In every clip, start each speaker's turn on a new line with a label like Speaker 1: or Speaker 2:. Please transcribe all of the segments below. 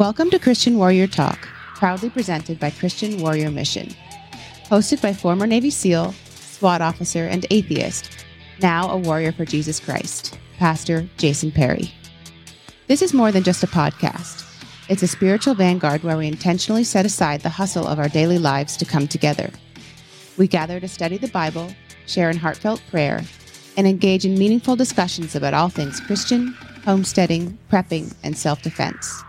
Speaker 1: Welcome to Christian Warrior Talk, proudly presented by Christian Warrior Mission. Hosted by former Navy SEAL, SWAT officer, and atheist, now a warrior for Jesus Christ, Pastor Jason Perry. This is more than just a podcast. It's a spiritual vanguard where we intentionally set aside the hustle of our daily lives to come together. We gather to study the Bible, share in heartfelt prayer, and engage in meaningful discussions about all things Christian, homesteading, prepping, and self defense.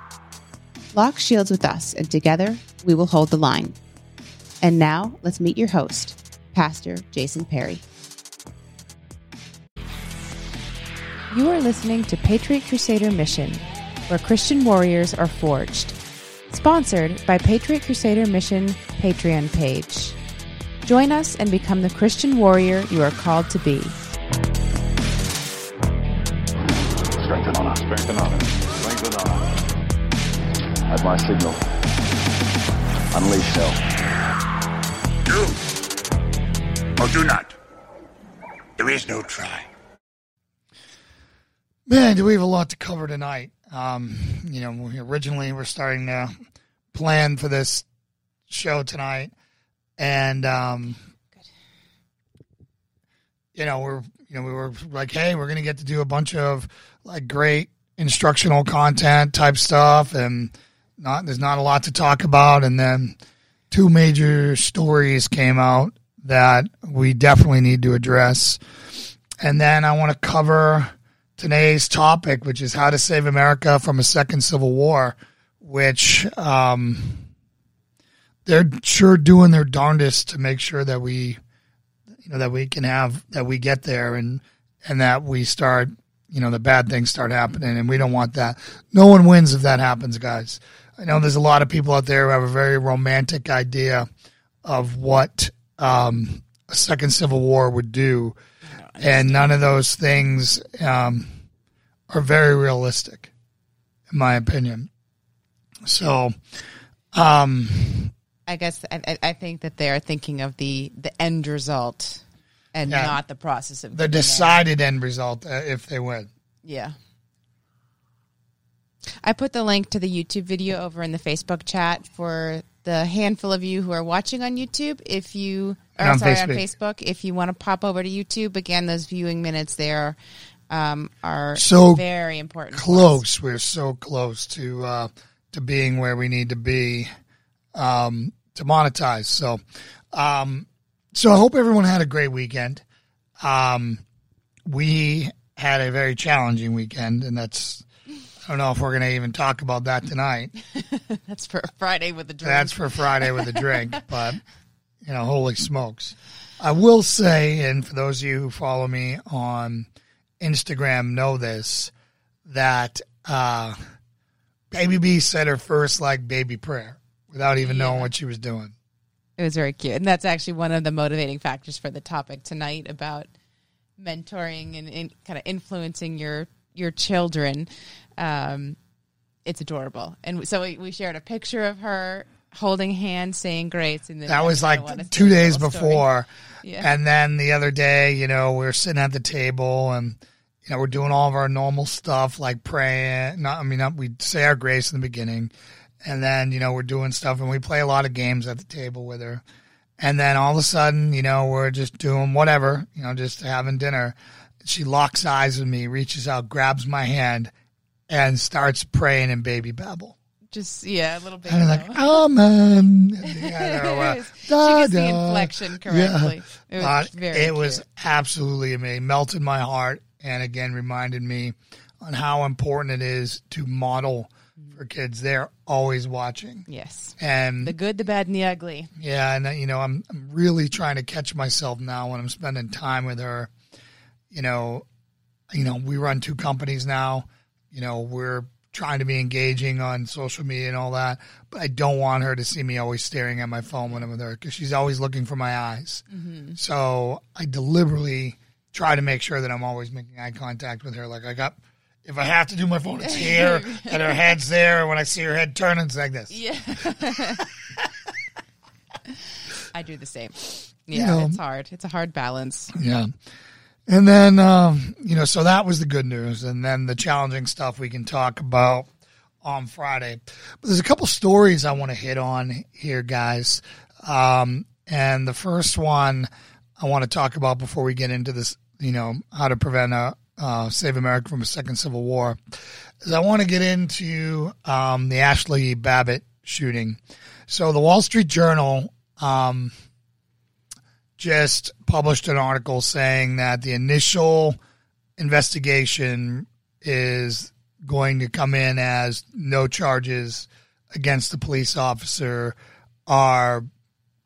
Speaker 1: Lock shields with us, and together we will hold the line. And now, let's meet your host, Pastor Jason Perry. You are listening to Patriot Crusader Mission, where Christian warriors are forged. Sponsored by Patriot Crusader Mission Patreon page. Join us and become the Christian warrior you are called to be.
Speaker 2: Strengthen on us. Strengthen on us. Strengthen on us. At my signal, unleash hell.
Speaker 3: Do or do not. There is no try.
Speaker 4: Man, do we have a lot to cover tonight? Um, you know, we originally we're starting to plan for this show tonight, and um, you know, we're you know we were like, hey, we're gonna get to do a bunch of like great instructional content type stuff, and not there's not a lot to talk about, and then two major stories came out that we definitely need to address, and then I want to cover today's topic, which is how to save America from a second civil war, which um, they're sure doing their darndest to make sure that we, you know, that we can have that we get there and and that we start, you know, the bad things start happening, and we don't want that. No one wins if that happens, guys. I know there's a lot of people out there who have a very romantic idea of what um, a second civil war would do and none of those things um, are very realistic, in my opinion. So, um,
Speaker 1: I guess I, I- think that they are thinking of the the end result and
Speaker 4: Yeah.
Speaker 1: not the process of
Speaker 4: the decided end result uh, if they win.
Speaker 1: Yeah. I put the link to the YouTube video over in the Facebook chat for the handful of you who are watching on YouTube. If you are
Speaker 4: on
Speaker 1: sorry on
Speaker 4: Facebook.
Speaker 1: Facebook, if you want to pop over to YouTube, again, those viewing minutes there um, are
Speaker 4: So
Speaker 1: very important.
Speaker 4: Close, we're so close to uh, to being where we need to be um, to monetize. So, um, so I hope everyone had a great weekend. Um, we had a very challenging weekend, and that's. Don't know if we're going to even talk about that tonight.
Speaker 1: That's for Friday with the drink.
Speaker 4: That's for Friday with a drink, but you know, holy smokes. I will say, and for those of you who follow me on Instagram know this, that uh, Baby B said her first like baby prayer without even knowing what she was doing.
Speaker 1: It was very cute. And that's actually one of the motivating factors for the topic tonight about mentoring and, and kind of influencing your your children. Um, it's adorable. And so we, we shared a picture of her holding hands, saying grace. And then
Speaker 4: That was like two days before.
Speaker 1: Yeah.
Speaker 4: And then the other day, you know, we are sitting at the table and, you know, we're doing all of our normal stuff like praying. Not, I mean, not, we say our grace in the beginning. And then, you know, we're doing stuff and we play a lot of games at the table with her. And then all of a sudden, you know, we're just doing whatever, you know, just having dinner. She locks eyes with me, reaches out, grabs my hand, and starts praying in baby babble.
Speaker 1: Just, yeah, a little bit.
Speaker 4: And like, Amen. Yeah, uh,
Speaker 1: she gets the inflection correctly. It was
Speaker 4: it was absolutely amazing. Melted my heart and again reminded me on how important it is to model for kids. They're always watching.
Speaker 1: Yes.
Speaker 4: And
Speaker 1: The good, the bad, and the ugly.
Speaker 4: yeah, and you know, I'm I'm really trying to catch myself now when I'm spending time with her. You know, you know, we run two companies now. You know, we're trying to be engaging on social media and all that, but I don't want her to see me always staring at my phone when I'm with her because she's always looking for my eyes. Mm-hmm. So I deliberately try to make sure that I'm always making eye contact with her. Like I got, if I have to do my phone, it's here, and her head's there. And when I see her head turn, it's like this.
Speaker 1: Yeah. I do the same. Yeah,
Speaker 4: know.
Speaker 1: it's hard. It's a hard balance.
Speaker 4: Yeah. And then, um, you know, so that was the good news. And then the challenging stuff we can talk about on Friday. But there's a couple stories I want to hit on here, guys. Um, and the first one I want to talk about before we get into this, you know, how to prevent a uh, save America from a second civil war, is I want to get into um, the Ashli Babbitt shooting. So the Wall Street Journal um, just published an article saying that the initial investigation is going to come in as no charges against the police officer are,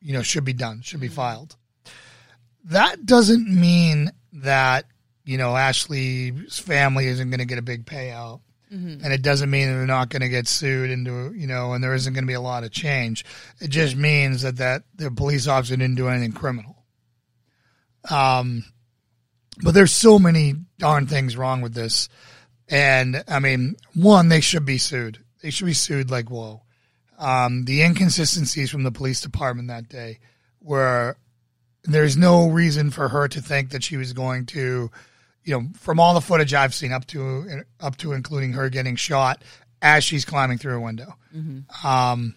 Speaker 4: you know, should be done, should be filed. That doesn't mean that, you know, Ashli's family isn't going to get a big payout. Mm-hmm. And it doesn't mean that they're not going to get sued into, you know, and there isn't going to be a lot of change. It just means that, that the police officer didn't do anything criminal. Um, but there's so many darn things wrong with this. And I mean, one, they should be sued. They should be sued like whoa. Um, the inconsistencies from the police department that day were there's no reason for her to think that she was going to, you know, from all the footage I've seen up to up to including her getting shot as she's climbing through a window. Um,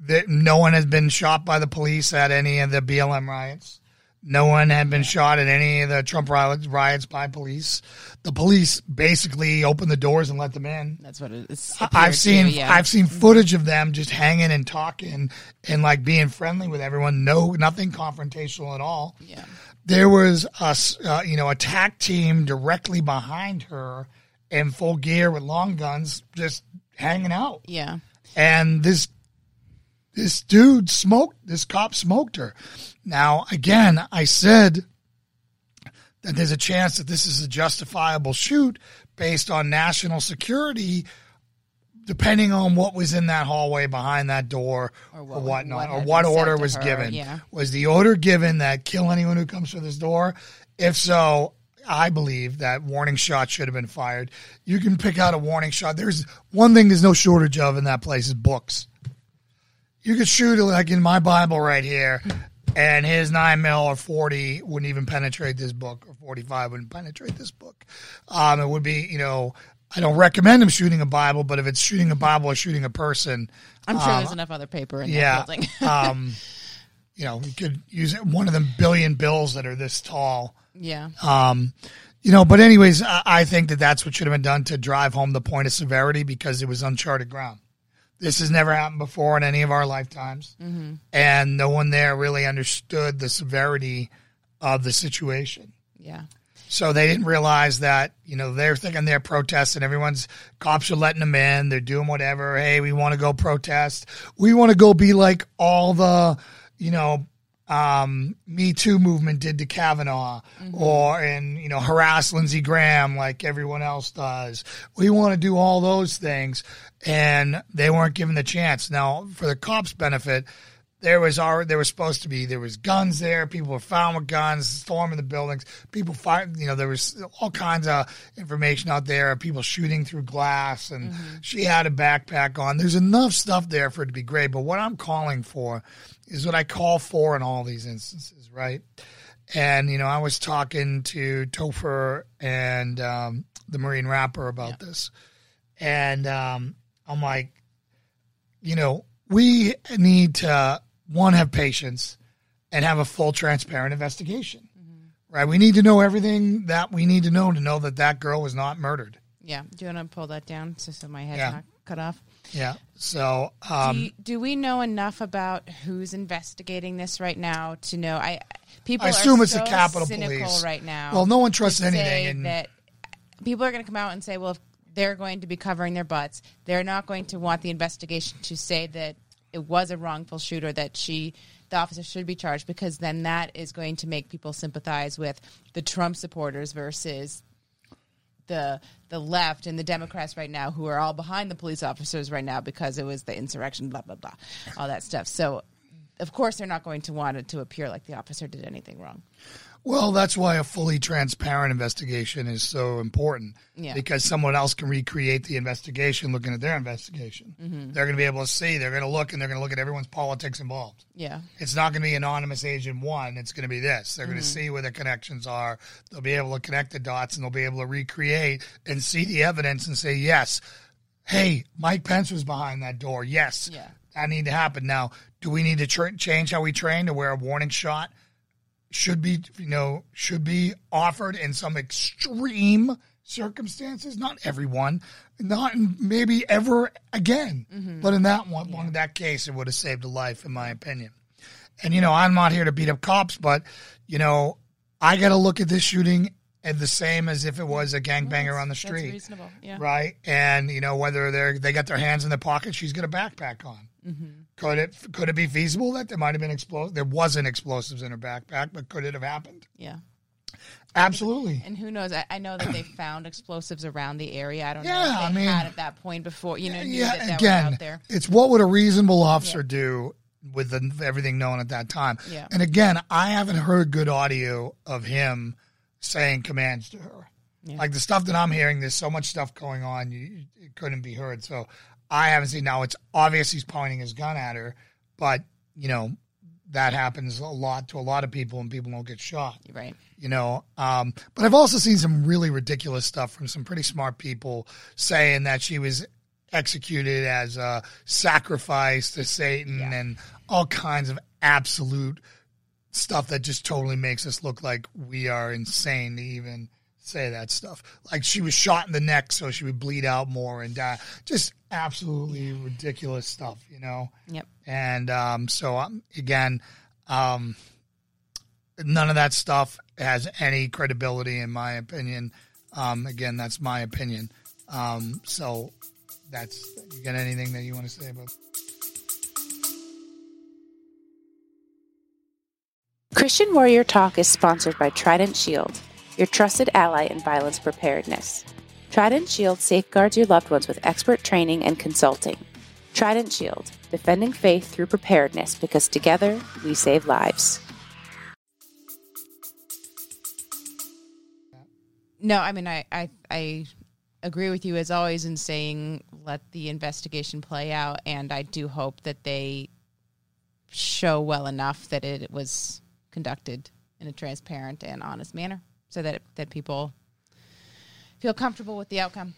Speaker 4: that no one has been shot by the police at any of the BLM riots. No one had been shot at any of the Trump riots, riots by police. The police basically opened the doors and let them in.
Speaker 1: That's what it is.
Speaker 4: I've seen I've seen footage of them just hanging and talking and like being friendly with everyone. No, nothing confrontational at all.
Speaker 1: Yeah.
Speaker 4: There was a uh, you know attack team directly behind her in full gear with long guns, just hanging out
Speaker 1: Yeah.
Speaker 4: and this this dude smoked this cop smoked her now again i said that there's a chance that this is a justifiable shoot based on national security depending on what was in that hallway behind that door or,
Speaker 1: Or
Speaker 4: whatnot
Speaker 1: what
Speaker 4: or what order was
Speaker 1: her,
Speaker 4: given
Speaker 1: yeah.
Speaker 4: was the order given that kill anyone who comes through this door if so I believe that warning shot should have been fired. You can pick out a warning shot. There's one thing there's no shortage of in that place is books. You could shoot it like in my Bible right here, and his nine mil or forty wouldn't even penetrate this book, or forty five wouldn't penetrate this book. Um, it would be, you know, I don't recommend him shooting a Bible, but if it's shooting a Bible or shooting a person,
Speaker 1: I'm sure there's enough other paper in
Speaker 4: Um, yeah,
Speaker 1: that building.
Speaker 4: um, you know, we could use one of them billion bills that are this tall.
Speaker 1: yeah.
Speaker 4: Um, you know, but anyways, I, I think that that's what should have been done to drive home the point of severity because it was uncharted ground. This has never happened before in any of our lifetimes, and no one there really understood the severity of the situation.
Speaker 1: Yeah.
Speaker 4: So they didn't realize that, you know, they're thinking they're protesting. Everyone's cops are letting them in. They're doing whatever. Hey, we want to go protest. We want to go be like all the, you know, um, Me Too movement did to Kavanaugh or, and, you know, harass Lindsey Graham like everyone else does. We want to do all those things. And they weren't given the chance. Now, for the cops' benefit, there was already there was supposed to be there was guns there. People were found with guns, storming the buildings. People fired. You know, there was all kinds of information out there. of People shooting through glass, and she had a backpack on. There's enough stuff there for it to be great. But what I'm calling for is what I call for in all these instances, right? And you know, I was talking to Topher and um, the Marine Rapper about this, and um, I'm like, you know, we need to one have patience and have a full transparent investigation right we need to know everything that we need to know to know that that girl was not murdered
Speaker 1: Yeah. Do you want to pull that down so, so my head's
Speaker 4: Yeah.
Speaker 1: not cut off?
Speaker 4: yeah so
Speaker 1: do,
Speaker 4: um
Speaker 1: you- do we know enough about who's investigating this right now to know? I people
Speaker 4: I assume
Speaker 1: are
Speaker 4: it's the
Speaker 1: so
Speaker 4: Capitol
Speaker 1: cynical
Speaker 4: Police.
Speaker 1: right now.
Speaker 4: well no one trusts anything and
Speaker 1: that people are going to come out and say, well, if they're going to be covering their butts, they're not going to want the investigation to say that it was a wrongful shoot or that she, the officer, should be charged because then that is going to make people sympathize with the Trump supporters versus the the left and the Democrats right now who are all behind the police officers right now because it was the insurrection, blah blah blah, all that stuff. So. Of course, they're not going to want it to appear like the officer did anything wrong.
Speaker 4: Well that's why a fully transparent investigation is so important
Speaker 1: Yeah.
Speaker 4: because someone else can recreate the investigation looking at their investigation
Speaker 1: Mm-hmm.
Speaker 4: they're going to be able to see they're going to look and they're going to look at everyone's politics involved
Speaker 1: Yeah,
Speaker 4: it's not going to be anonymous agent one. It's going to be this. They're going to see where the connections are. They'll be able to connect the dots and they'll be able to recreate and see the evidence and say, yes, hey, Mike Pence was behind that door. Yes,
Speaker 5: Yeah.
Speaker 4: that need to happen. Now, do we need to tra- change how we train to wear a warning shot should be, you know, should be offered in some extreme circumstances? Not everyone, not maybe ever again, but in that one, one that case, it would have saved a life, in my opinion. And you know, I'm not here to beat up cops, but you know, I got to look at this shooting as the same as if it was a gangbanger on the
Speaker 5: That's
Speaker 4: street
Speaker 5: reasonable. Yeah.
Speaker 4: right? And you know whether they're they got their hands in their pocket, she's got a backpack on.
Speaker 5: Mm-hmm.
Speaker 4: Could it could it be feasible that there might have been explosives? There wasn't explosives in her backpack, but could it have happened?
Speaker 5: Yeah.
Speaker 4: Absolutely.
Speaker 5: And who knows? I, I know that they found explosives around the area. I don't know
Speaker 4: Yeah,
Speaker 5: if they
Speaker 4: I mean-
Speaker 5: had at that point before, you know,
Speaker 4: yeah,
Speaker 5: that were
Speaker 4: again, it's what would a reasonable officer do with the, everything known at that time?
Speaker 5: Yeah.
Speaker 4: And again, I haven't heard good audio of him saying commands to her.
Speaker 5: Yeah.
Speaker 4: Like the stuff that I'm hearing, there's so much stuff going on, you, it couldn't be heard. So I haven't seen. Now it's obvious he's pointing his gun at her, but you know that happens a lot to a lot of people, and people don't get shot
Speaker 5: Right.
Speaker 4: you know um, but i've also seen some really ridiculous stuff from some pretty smart people saying that she was executed as a sacrifice to satan
Speaker 5: Yeah.
Speaker 4: and all kinds of absolute stuff that just totally makes us look like we are insane to even say that stuff like she was shot in the neck so she would bleed out more and die just absolutely ridiculous stuff you know
Speaker 5: Yep.
Speaker 4: and um, so um, again, um, none of that stuff has any credibility in my opinion. Um, again, that's my opinion. Um, so that's you got anything that you want to say about?
Speaker 1: Christian Warrior Talk is sponsored by Trident Shield, your trusted ally in violence preparedness. Trident Shield safeguards your loved ones with expert training and consulting. Trident Shield, defending faith through preparedness because together we save lives.
Speaker 5: No, I mean, I, I, I agree with you as always in saying let the investigation play out, and I do hope that they show well enough that it was conducted in a transparent and honest manner, so that that people feel comfortable with the outcome.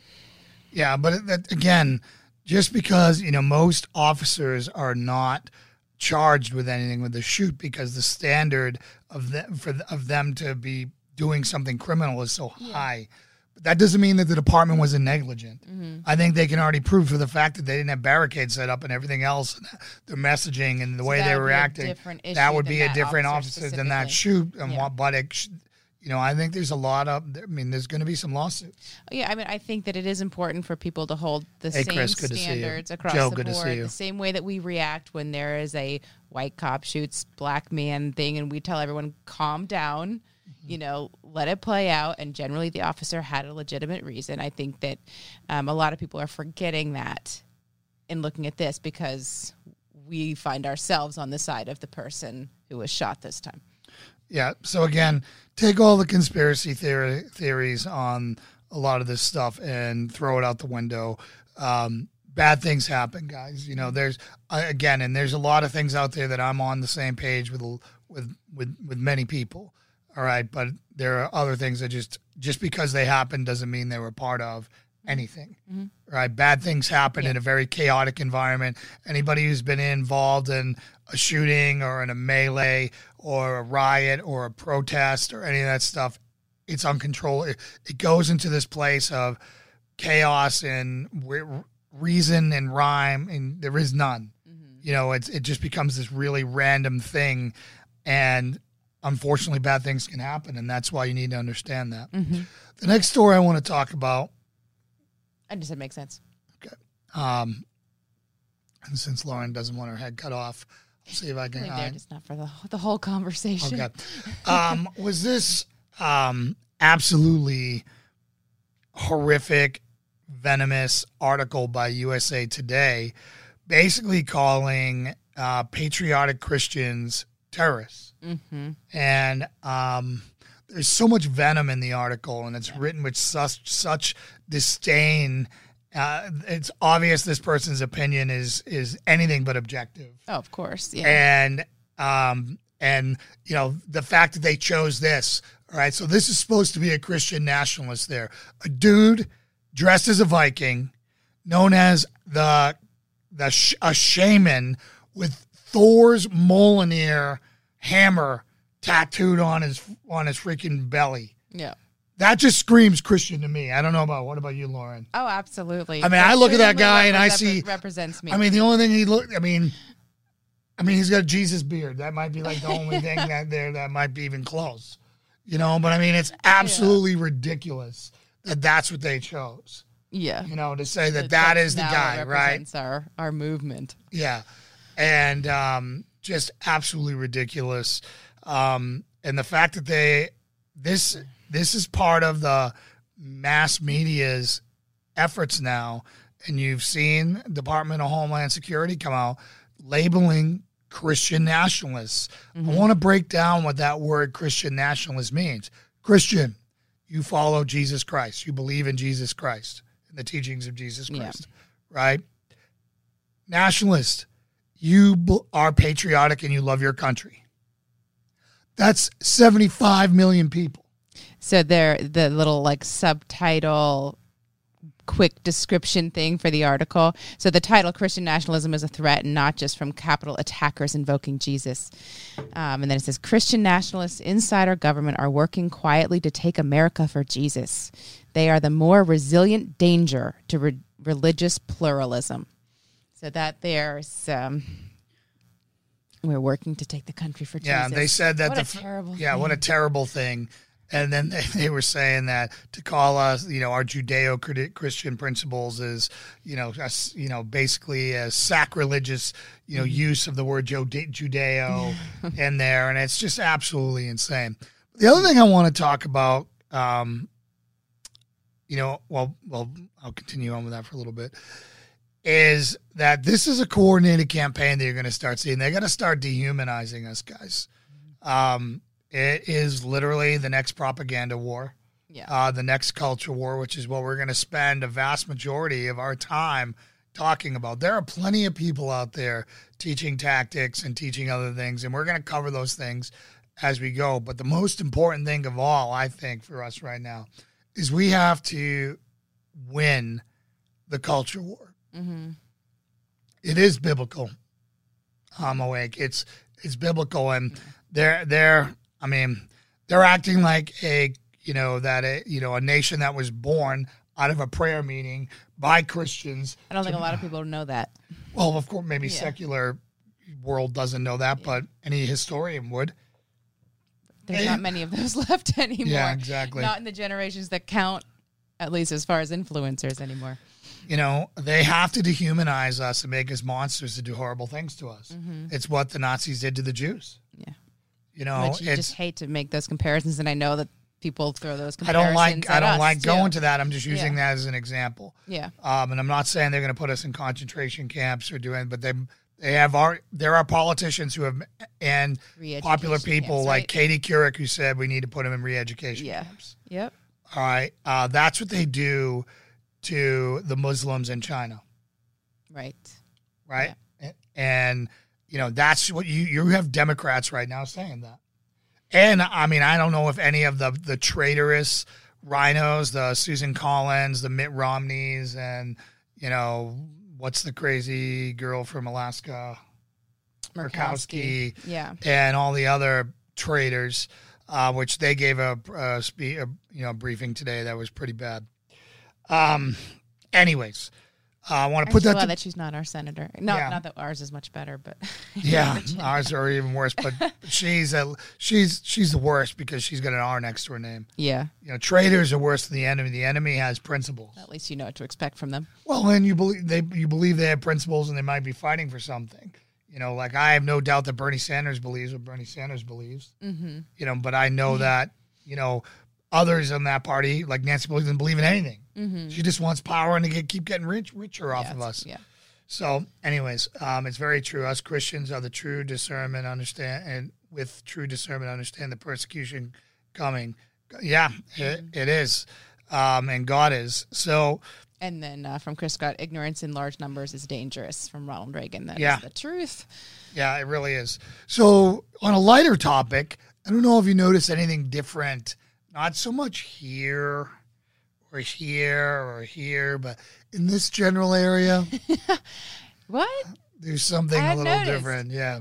Speaker 4: Yeah, but that, again, just because you know most officers are not charged with anything with the shoot because the standard of them for th- of them to be doing something criminal is so high. But that doesn't mean that the department wasn't negligent. Mm-hmm. I think they can already prove for the fact that they didn't have barricades set up and everything else, and their messaging and the way they were
Speaker 5: be a
Speaker 4: acting. That would be a different
Speaker 5: officer
Speaker 4: officer than that shoot. And
Speaker 5: Yeah.
Speaker 4: what, but it, sh- you know, I think there's a lot of. I mean, there's going to be some lawsuits.
Speaker 5: Yeah, I mean, I think that it is important for people to hold the
Speaker 4: Hey,
Speaker 5: same
Speaker 4: Chris, good to see you.
Speaker 5: standards across
Speaker 4: Joe,
Speaker 5: the
Speaker 4: good to see
Speaker 5: board,
Speaker 4: you.
Speaker 5: the same way that we react when there is a white cop shoots black man thing, and we tell everyone calm down,
Speaker 4: Mm-hmm.
Speaker 5: you know, let it play out. And generally, the officer had a legitimate reason. I think that um, a lot of people are forgetting that in looking at this because we find ourselves on the side of the person who was shot this time.
Speaker 4: Yeah. So again, take all the conspiracy theory theories on a lot of this stuff and throw it out the window. Um, bad things happen, guys. You know, there's again, and there's a lot of things out there that I'm on the same page with with with with many people. All right, but there are other things that just just because they happen doesn't mean they were part of anything. Right? Bad things happen in a very chaotic environment. Anybody who's been involved in a shooting or in a melee or a riot or a protest or any of that stuff, it's uncontrollable. It, it goes into this place of chaos and re- reason and rhyme, and there is none. You know, it's it just becomes this really random thing, and unfortunately, bad things can happen, and that's why you need to understand that. The next story I want to talk about
Speaker 5: I just it makes sense. Okay.
Speaker 4: Um, and since Lauren doesn't want her head cut off, see if I can.
Speaker 5: There, just not for the the whole conversation.
Speaker 4: okay. Um, was this um, absolutely horrific, venomous article by USA Today, basically calling uh, patriotic Christians terrorists?
Speaker 5: Mm-hmm.
Speaker 4: and um, there's so much venom in the article, and it's written with such such disdain. Uh, it's obvious this person's opinion is is anything but objective,
Speaker 5: Oh, of course. Yeah.
Speaker 4: and um, and you know the fact that they chose this. All right, so this is supposed to be a Christian nationalist. There, a dude dressed as a Viking, known as the the sh- a shaman with Thor's Mjolnir hammer tattooed on his on his freaking belly.
Speaker 5: Yeah.
Speaker 4: That just screams Christian to me. I don't know about what about you, Lauren?
Speaker 5: Oh, absolutely.
Speaker 4: I mean, I look at that guy and I see-
Speaker 5: represents me.
Speaker 4: I mean, the only thing he look. I mean, I mean, he's got a Jesus beard. That might be like the only thing that there that might be even close. You know, but I mean, it's absolutely ridiculous that that's what they chose.
Speaker 5: yeah.
Speaker 4: You know, to say that
Speaker 5: That
Speaker 4: that is the guy, right?
Speaker 5: Our our movement.
Speaker 4: Yeah, and um, just absolutely ridiculous. Um, and the fact that they this this is part of the mass media's efforts now, and you've seen Department of Homeland Security come out labeling Christian nationalists. I mm-hmm. want to break down what that word Christian nationalist means. Christian, you follow Jesus Christ. You believe in Jesus Christ and the teachings of Jesus
Speaker 5: Yeah.
Speaker 4: Christ, right? Nationalist, you are patriotic and you love your country. That's 75 million people.
Speaker 5: So there, the little like subtitle, quick description thing for the article. So the title "Christian Nationalism is a Threat, and not just from Capitol attackers invoking Jesus." Um, and then it says Christian nationalists inside our government are working quietly to take America for Jesus. They are the more resilient danger to re- religious pluralism. So that there's. Um, we're working to take the country for
Speaker 4: Yeah,
Speaker 5: Jesus.
Speaker 4: Yeah, they said that
Speaker 5: What
Speaker 4: the
Speaker 5: terrible.
Speaker 4: Yeah, what a terrible thing. And then they, they were saying that to call us, you know, our Judeo-Christian principles is, you know, us, you know, basically a sacrilegious, you know,
Speaker 5: Mm-hmm.
Speaker 4: use of the word Judeo in there, and it's just absolutely insane. The other thing I want to talk about, um, you know, well, well, I'll continue on with that for a little bit. Is that this is a coordinated campaign that you're going to start seeing? They're going to start dehumanizing us, guys. Um, it is literally the next propaganda war,
Speaker 5: Yeah.
Speaker 4: uh, the next culture war, which is what we're going to spend a vast majority of our time talking about. There are plenty of people out there teaching tactics and teaching other things, and we're going to cover those things as we go. But the most important thing of all, I think, for us right now is we have to win the culture war.
Speaker 5: Mm-hmm.
Speaker 4: It is biblical. I'm awake. It's it's biblical, and they're they're. I mean, they're acting like a you know that a you know a nation that was born out of a prayer meeting by Christians.
Speaker 5: I don't think a lot of people know that.
Speaker 4: Well, of course, maybe
Speaker 5: Yeah.
Speaker 4: secular world doesn't know that, but any historian would.
Speaker 5: There's
Speaker 4: Yeah.
Speaker 5: not many of those left anymore.
Speaker 4: Yeah, exactly.
Speaker 5: Not in the generations that count, at least as far as influencers anymore.
Speaker 4: you know, they have to dehumanize us and make us monsters to do horrible things to us. Mm-hmm. It's what the Nazis did to the Jews.
Speaker 5: Yeah.
Speaker 4: You know,
Speaker 5: Which you just hate to make those comparisons, and I know that people throw those
Speaker 4: I
Speaker 5: comparisons.
Speaker 4: don't like I don't like
Speaker 5: too.
Speaker 4: going to that. I'm just using
Speaker 5: Yeah.
Speaker 4: that as an example.
Speaker 5: Yeah.
Speaker 4: Um, and I'm not saying they're going to put us in concentration camps or doing, but they they have our there are politicians who have and popular people
Speaker 5: camps,
Speaker 4: like
Speaker 5: right?
Speaker 4: Katie Couric who said we need to put them in re-education
Speaker 5: Yeah.
Speaker 4: camps.
Speaker 5: Yep.
Speaker 4: All right, uh, that's what they do to the Muslims in China.
Speaker 5: Right.
Speaker 4: right? And you know that's what you you have Democrats right now saying that. And I mean, I don't know if any of the the traitorous RINOs, the Susan Collins, the Mitt Romneys, and you know what's the crazy girl from Alaska, Murkowski,
Speaker 5: Yeah.
Speaker 4: and all the other traitors, uh, which they gave a, a, spe- a you know briefing today that was pretty bad. Um, anyways, I want to put that.
Speaker 5: glad
Speaker 4: to-
Speaker 5: that she's not our senator. No,
Speaker 4: Yeah.
Speaker 5: not that ours is much better, but
Speaker 4: Yeah, ours are even worse. But she's a, she's she's the worst because she's got an R next to her name.
Speaker 5: yeah.
Speaker 4: You know, traitors are worse than the enemy. The enemy has principles.
Speaker 5: At least you know what to expect from them.
Speaker 4: Well, and you believe they you believe they have principles and they might be fighting for something. You know, like I have no doubt that Bernie Sanders believes what Bernie Sanders believes. Mm-hmm. You know, but I know that you know others in that party, like Nancy Pelosi, doesn't believe in anything. She just wants power and to get, keep getting rich, richer off
Speaker 5: yeah,
Speaker 4: of us.
Speaker 5: Yeah.
Speaker 4: So, anyways, um, it's very true. Us Christians are the true discernment, understand, and with true discernment, understand the persecution coming. Yeah, it, it is, um, and God is. So,
Speaker 5: And then uh, from Chris Scott, ignorance in large numbers is dangerous from Ronald Reagan. That is
Speaker 4: Yeah.
Speaker 5: the truth.
Speaker 4: yeah, it really is. So, on a lighter topic, I don't know if you noticed anything different. Not so much here or here or here, but in this general area,
Speaker 6: What?
Speaker 4: there's something a little
Speaker 6: noticed.
Speaker 4: different. Yeah.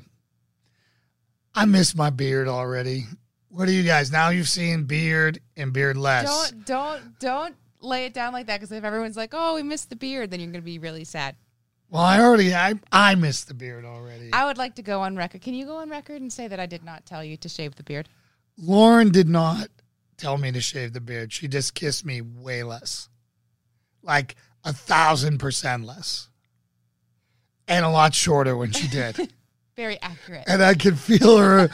Speaker 4: I miss my beard already. What do you guys now? You've seen beard and beardless.
Speaker 1: Don't don't don't lay it down like that because if everyone's like, "Oh, we missed the beard," then you're going to be really sad.
Speaker 4: Well, I already I I miss the beard already.
Speaker 1: I would like to go on record. Can you go on record and say that I did not tell you to shave the beard?
Speaker 4: Lauren did not tell me to shave the beard. She just kissed me way less, like a thousand percent less, and a lot shorter when she did.
Speaker 1: Very accurate.
Speaker 4: and I could feel her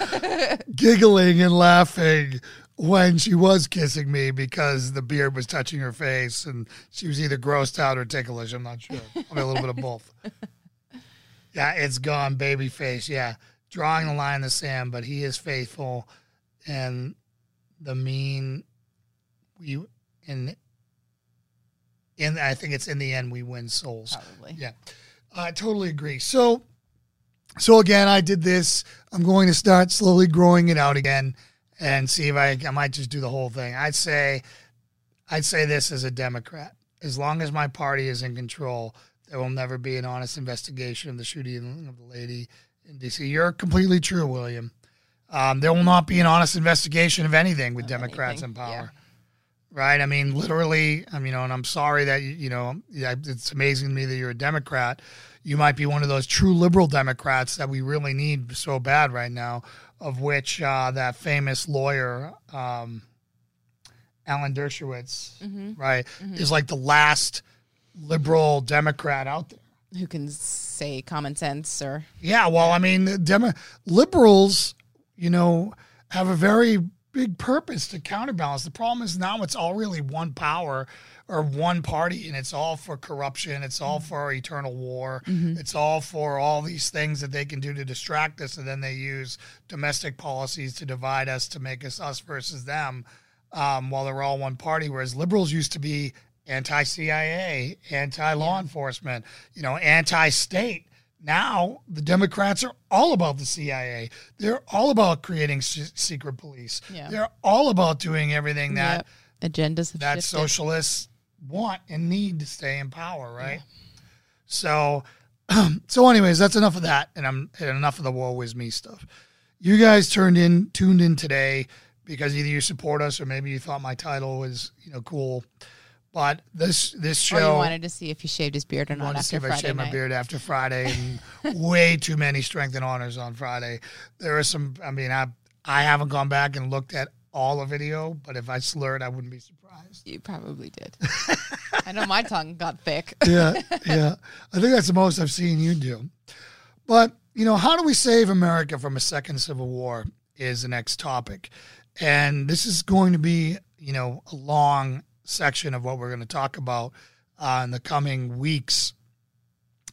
Speaker 4: giggling and laughing when she was kissing me because the beard was touching her face and she was either grossed out or ticklish. I'm not sure. Probably a little bit of both. Yeah, it's gone, baby face. Yeah, drawing the line in the sand, but he is faithful, and the mean we in in I think it's in the end we win souls.
Speaker 1: Probably.
Speaker 4: Yeah, I totally agree. So, so again, I did this. I'm going to start slowly growing it out again and see if I, I might just do the whole thing. I'd say, I'd say this as a Democrat. As long as my party is in control, there will never be an honest investigation of the shooting of the lady in D.C. You're completely true, William. Um, there will not be an honest investigation of anything with Democrats
Speaker 1: anything,
Speaker 4: in power right? I mean, literally, I mean, you know, and I'm sorry that you, know, yeah, it's amazing to me that you're a Democrat. You might be one of those true liberal Democrats that we really need so bad right now. Of which uh, that famous lawyer, um, Alan Dershowitz, right, is like the last liberal Democrat out there.
Speaker 1: Who can say common sense or
Speaker 4: Yeah, well, I mean, the Demo- liberals, you know, have a very big purpose to counterbalance. The problem is now it's all really one power or one party, and it's all for corruption. It's all for eternal war. It's all for all these things that they can do to distract us, and then they use domestic policies to divide us to make us us versus them. Um, while they're all one party, whereas liberals used to be anti-CIA, anti-law enforcement, you know, anti-state. Now the Democrats are all about the CIA. They're all about creating secret police.
Speaker 1: Yeah.
Speaker 4: They're all about doing everything that
Speaker 1: Yep. agendas
Speaker 4: that
Speaker 1: shifted.
Speaker 4: socialists want and need to stay in power, right? So, so anyways, that's enough of that, and I'm and enough of the woe is me stuff. You guys turned in, tuned in today because either you support us or maybe you thought my title was you know cool. But this this
Speaker 1: Or
Speaker 4: show
Speaker 1: you wanted to see if he shaved his beard or not
Speaker 4: wanted to see
Speaker 1: after
Speaker 4: if I
Speaker 1: Friday
Speaker 4: shaved my beard after Friday, and way too many strength and honors on Friday. There are some. I mean, I I haven't gone back and looked at all the video, but if I slurred, I wouldn't be surprised.
Speaker 1: You probably did. I know my tongue got thick.
Speaker 4: yeah, yeah. I think that's the most I've seen you do. But, you know, how do we save America from a second civil war is the next topic. And this is going to be, you know, a long section of what we're going to talk about uh, in the coming weeks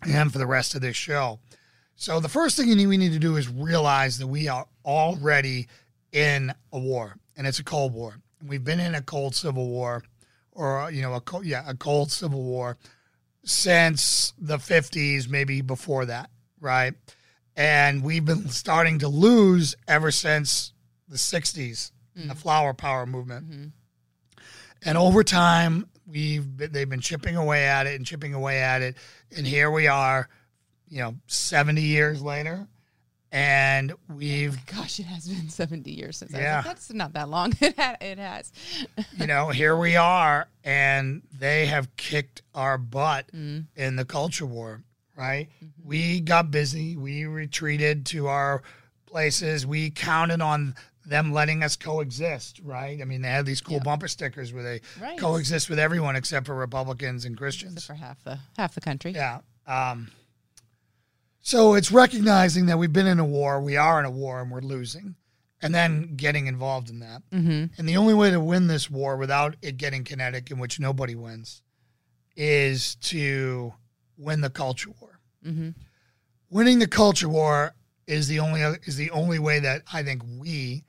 Speaker 4: and for the rest of this show. So the first thing you need, we need to do is realize that we are already in a war, and it's a cold war. We've been in a cold civil war, or you know, a cold, yeah, a cold civil war since the 50s, maybe before that, right? And we've been starting to lose ever since the 60s, the flower power movement. And over time, we've been, they've been chipping away at it and chipping away at it, and here we are, you know, 70 years later, and we've
Speaker 1: Gosh, it has been 70 years since
Speaker 4: Yeah.
Speaker 1: like, that's not that long. It, it has.
Speaker 4: you know, here we are, and they have kicked our butt
Speaker 1: Mm.
Speaker 4: in the culture war, right?
Speaker 1: Mm-hmm.
Speaker 4: We got busy. We retreated to our places. We counted on them letting us coexist, right? I mean, they had these cool
Speaker 1: Yeah.
Speaker 4: bumper stickers where they
Speaker 1: Right.
Speaker 4: coexist with everyone except for Republicans and
Speaker 1: Except
Speaker 4: Christians.
Speaker 1: for half the half the country.
Speaker 4: Yeah. Um, so it's recognizing that we've been in a war, we are in a war, and we're losing, and then getting involved in that.
Speaker 1: Mm-hmm.
Speaker 4: And the only way to win this war without it getting kinetic, in which nobody wins, is to win the culture war.
Speaker 1: Mm-hmm.
Speaker 4: Winning the culture war is the only is the only way that I think we.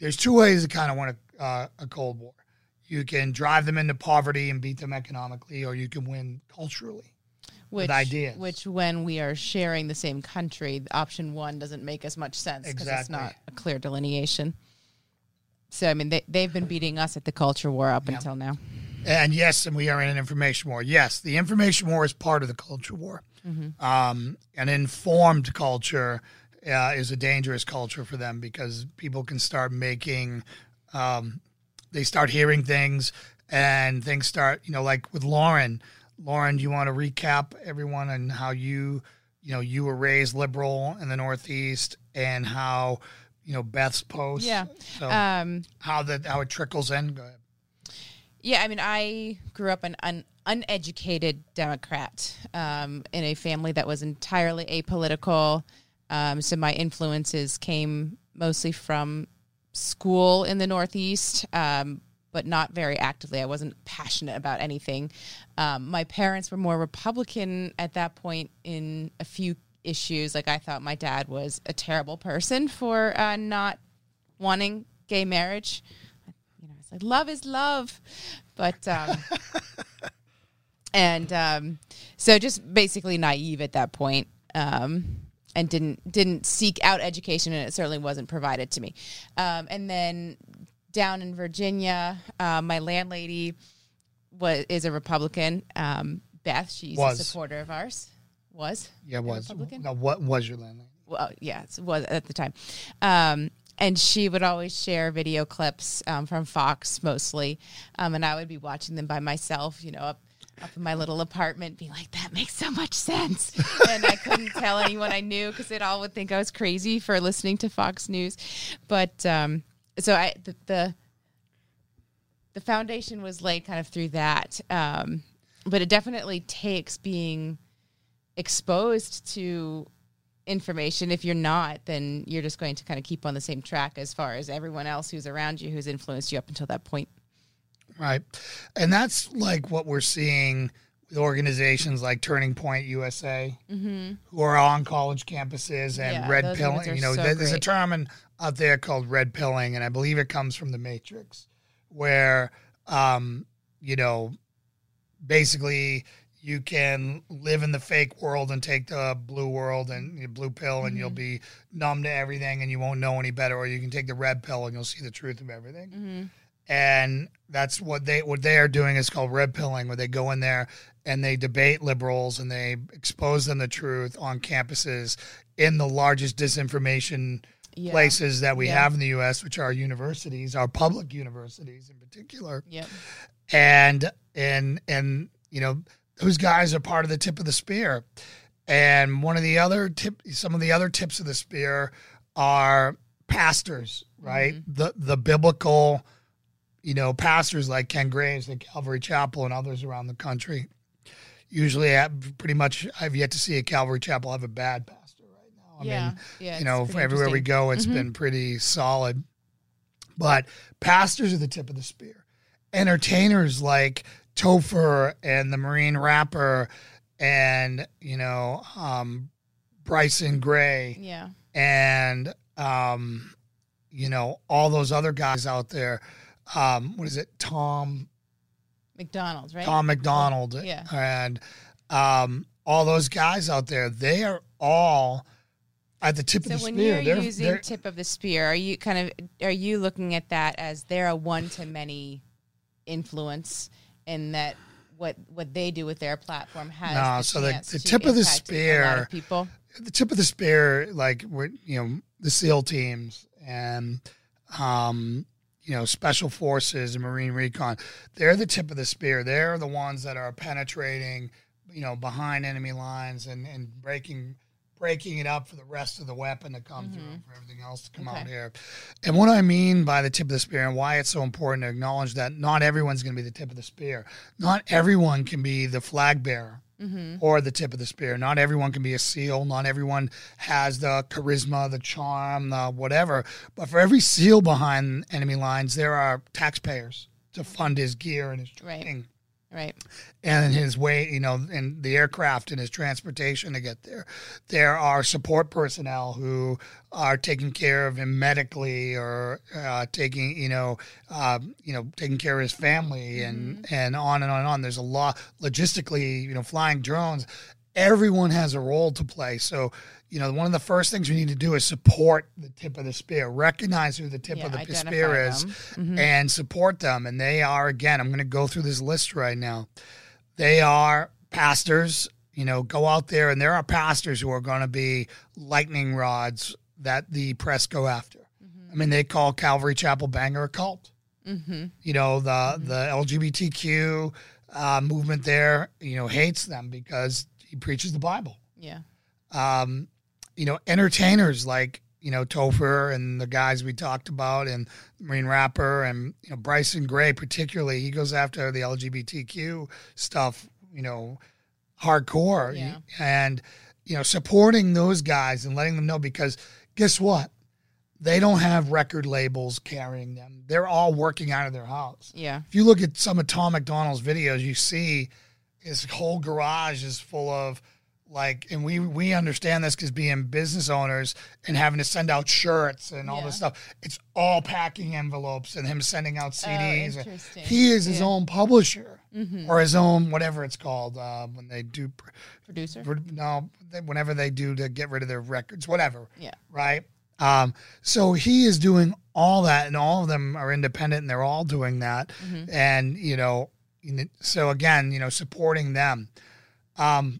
Speaker 4: There's two ways to kind of win a, uh, a cold war. You can drive them into poverty and beat them economically, or you can win culturally.
Speaker 1: Which,
Speaker 4: ideas.
Speaker 1: which, when we are sharing the same country, option one doesn't make as much sense because it's not a clear delineation. So, I mean, they, they've been beating us at the culture war up
Speaker 4: Yep.
Speaker 1: until now.
Speaker 4: And yes, and we are in an information war. Yes, the information war is part of the culture war. Um, an informed culture uh, is a dangerous culture for them because people can start making, um, they start hearing things and things start, you know, like with Lauren. Lauren, do you want to recap everyone and how you, you know, you were raised liberal in the Northeast and how, you know, Beth's post.
Speaker 5: Yeah.
Speaker 4: So
Speaker 5: Um,
Speaker 4: how that how it trickles in. Go ahead.
Speaker 5: Yeah, I mean, I grew up an un- uneducated Democrat um, in a family that was entirely apolitical. Um, so my influences came mostly from school in the Northeast, um, but not very actively. I wasn't passionate about anything. Um, my parents were more Republican at that point in a few issues. Like I thought my dad was a terrible person for uh, not wanting gay marriage. You know, it's like love is love, but um, and um, so just basically naive at that point, um, and didn't didn't seek out education, and it certainly wasn't provided to me. Um, and then down in Virginia, uh, my landlady was is a Republican. Um, Beth, she's
Speaker 4: Was.
Speaker 5: a supporter of ours. Was
Speaker 4: Yeah, was
Speaker 5: Republican?
Speaker 4: no, what was your landlady?
Speaker 5: well, yeah, it was at the time. Um, and she would always share video clips um, from Fox mostly, um, and I would be watching them by myself, you know, up up in my little apartment, being like, "That makes so much sense," and I couldn't tell anyone I knew because they'd all would think I was crazy for listening to Fox News. But um, so I the, the the foundation was laid kind of through that, um, but it definitely takes being exposed to information. If you're not, then you're just going to kind of keep on the same track as far as everyone else who's around you who's influenced you up until that point.
Speaker 4: Right. And that's like what we're seeing with organizations like Turning Point USA, who are on college campuses and
Speaker 5: Yeah,
Speaker 4: red pilling. You know,
Speaker 5: so
Speaker 4: there- there's a term in, out there called red pilling, and I believe it comes from the Matrix, where, um, you know, basically you can live in the fake world and take the blue world and blue pill and
Speaker 5: Mm-hmm.
Speaker 4: you'll be numb to everything and you won't know any better or you can take the red pill and you'll see the truth of everything
Speaker 5: Mm-hmm.
Speaker 4: And that's what they what they are doing is called red pilling where they go in there and they debate liberals and they expose them the truth on campuses in the largest disinformation
Speaker 5: Yeah.
Speaker 4: places that we
Speaker 5: Yeah.
Speaker 4: have in the US which are universities our public universities in particular
Speaker 5: Yep.
Speaker 4: and and and you know those guys are part of the tip of the spear and one of the other tip some of the other tips of the spear are pastors right mm-hmm. the the biblical you know pastors like ken graves at calvary chapel and others around the country usually have pretty much i've yet to see a calvary chapel have a bad pastor right now i
Speaker 5: yeah.
Speaker 4: mean
Speaker 5: yeah.
Speaker 4: you know, everywhere we go, it's been pretty solid. But pastors are the tip of the spear. Entertainers like Topher and the Marine Rapper and, you know, um, Bryson Gray
Speaker 5: Yeah.
Speaker 4: and, um, you know, all those other guys out there. Um, what is it? Tom
Speaker 5: MacDonald's, right?
Speaker 4: Tom MacDonald
Speaker 5: Yeah.
Speaker 4: and um, all those guys out there, they are all at the tip
Speaker 5: So
Speaker 4: of the spear.
Speaker 5: So when you're
Speaker 4: They're-
Speaker 5: using
Speaker 4: they're-
Speaker 5: tip of the spear, are you kind of are you looking at that as they're a one to many influence in that what what they do with their platform has
Speaker 4: No,
Speaker 5: the
Speaker 4: so the- the tip of the
Speaker 5: lot of
Speaker 4: spear-
Speaker 5: people.
Speaker 4: the tip of the spear, like we're you know the SEAL teams and um, you know special forces and Marine Recon. They're the tip of the spear. They're the ones that are penetrating, you know, behind enemy lines and and breaking breaking it up for the rest of the weapon to come through and for everything else to come out
Speaker 5: Mm-hmm.
Speaker 4: Here. And what I mean by the tip of the spear and why it's so important to acknowledge that not everyone's going to be the tip of the spear. Not everyone can be the flag bearer
Speaker 5: Mm-hmm.
Speaker 4: or the tip of the spear. Not everyone can be a SEAL. Not everyone has the charisma, the charm, the whatever. But for every SEAL behind enemy lines, there are taxpayers to fund his gear and his training
Speaker 5: Right.
Speaker 4: And his way, you know, and the aircraft and his transportation to get there. There are support personnel who are taking care of him medically or uh, taking, you know, uh, you know, taking care of his family and and on and on and on. There's a lot logistically, you know, flying drones. everyone has a role to play. So, you know, one of the first things we need to do is support the tip of the spear, recognize who the tip
Speaker 5: Yeah,
Speaker 4: of the spear is.
Speaker 5: Mm-hmm.
Speaker 4: and support them. And they are, again, I'm going to go through this list right now. They are pastors, you know, go out there, and there are pastors who are going to be lightning rods that the press go after.
Speaker 5: Mm-hmm.
Speaker 4: I mean, they call Calvary Chapel Bangor a cult. You know, the the LGBTQ uh, movement there, you know, hates them because he preaches the Bible.
Speaker 5: Yeah.
Speaker 4: Um, you know, entertainers like you know Topher and the guys we talked about, and Marine Rapper, and you know Bryson Gray, particularly, he goes after the LGBTQ stuff. You know, hardcore,
Speaker 5: Yeah.
Speaker 4: and you know supporting those guys and letting them know because guess what? They don't have record labels carrying them. They're all working out of their house.
Speaker 5: Yeah.
Speaker 4: If you look at some of Tom MacDonald's videos, you see his whole garage is full of like, and we we understand this because being business owners and having to send out shirts and all this stuff, it's all packing envelopes and him sending out CDs.
Speaker 5: Oh, interesting.
Speaker 4: he is his own publisher
Speaker 5: Mm-hmm.
Speaker 4: or his own whatever it's called uh, when they do. pr-
Speaker 5: Producer.
Speaker 4: pr- No, they- whenever they do to get rid of their records, whatever
Speaker 5: Yeah.
Speaker 4: right? Um, so he is doing all that, and all of them are independent, and they're all doing that. And you know, you know, so again, you know, supporting them. Um,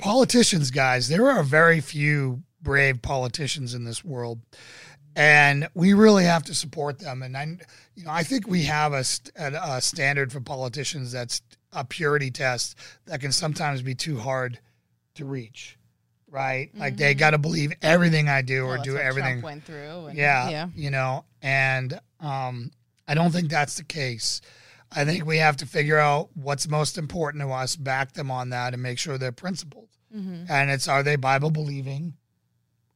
Speaker 4: politicians, guys, there are very few brave politicians in this world, and we really have to support them. And I, you know, I think we have a, st- a, standard for politicians that's a purity test that can sometimes be too hard to reach. Right, like they got to believe everything I do
Speaker 5: Mm-hmm. Well,
Speaker 4: or do everything.
Speaker 5: Trump went through. and-
Speaker 4: Yeah,
Speaker 5: Yeah.
Speaker 4: you know, and um, I don't think that's the case. I think we have to figure out what's most important to us, back them on that, and make sure they're principled.
Speaker 5: Mm-hmm.
Speaker 4: And it's are they Bible believing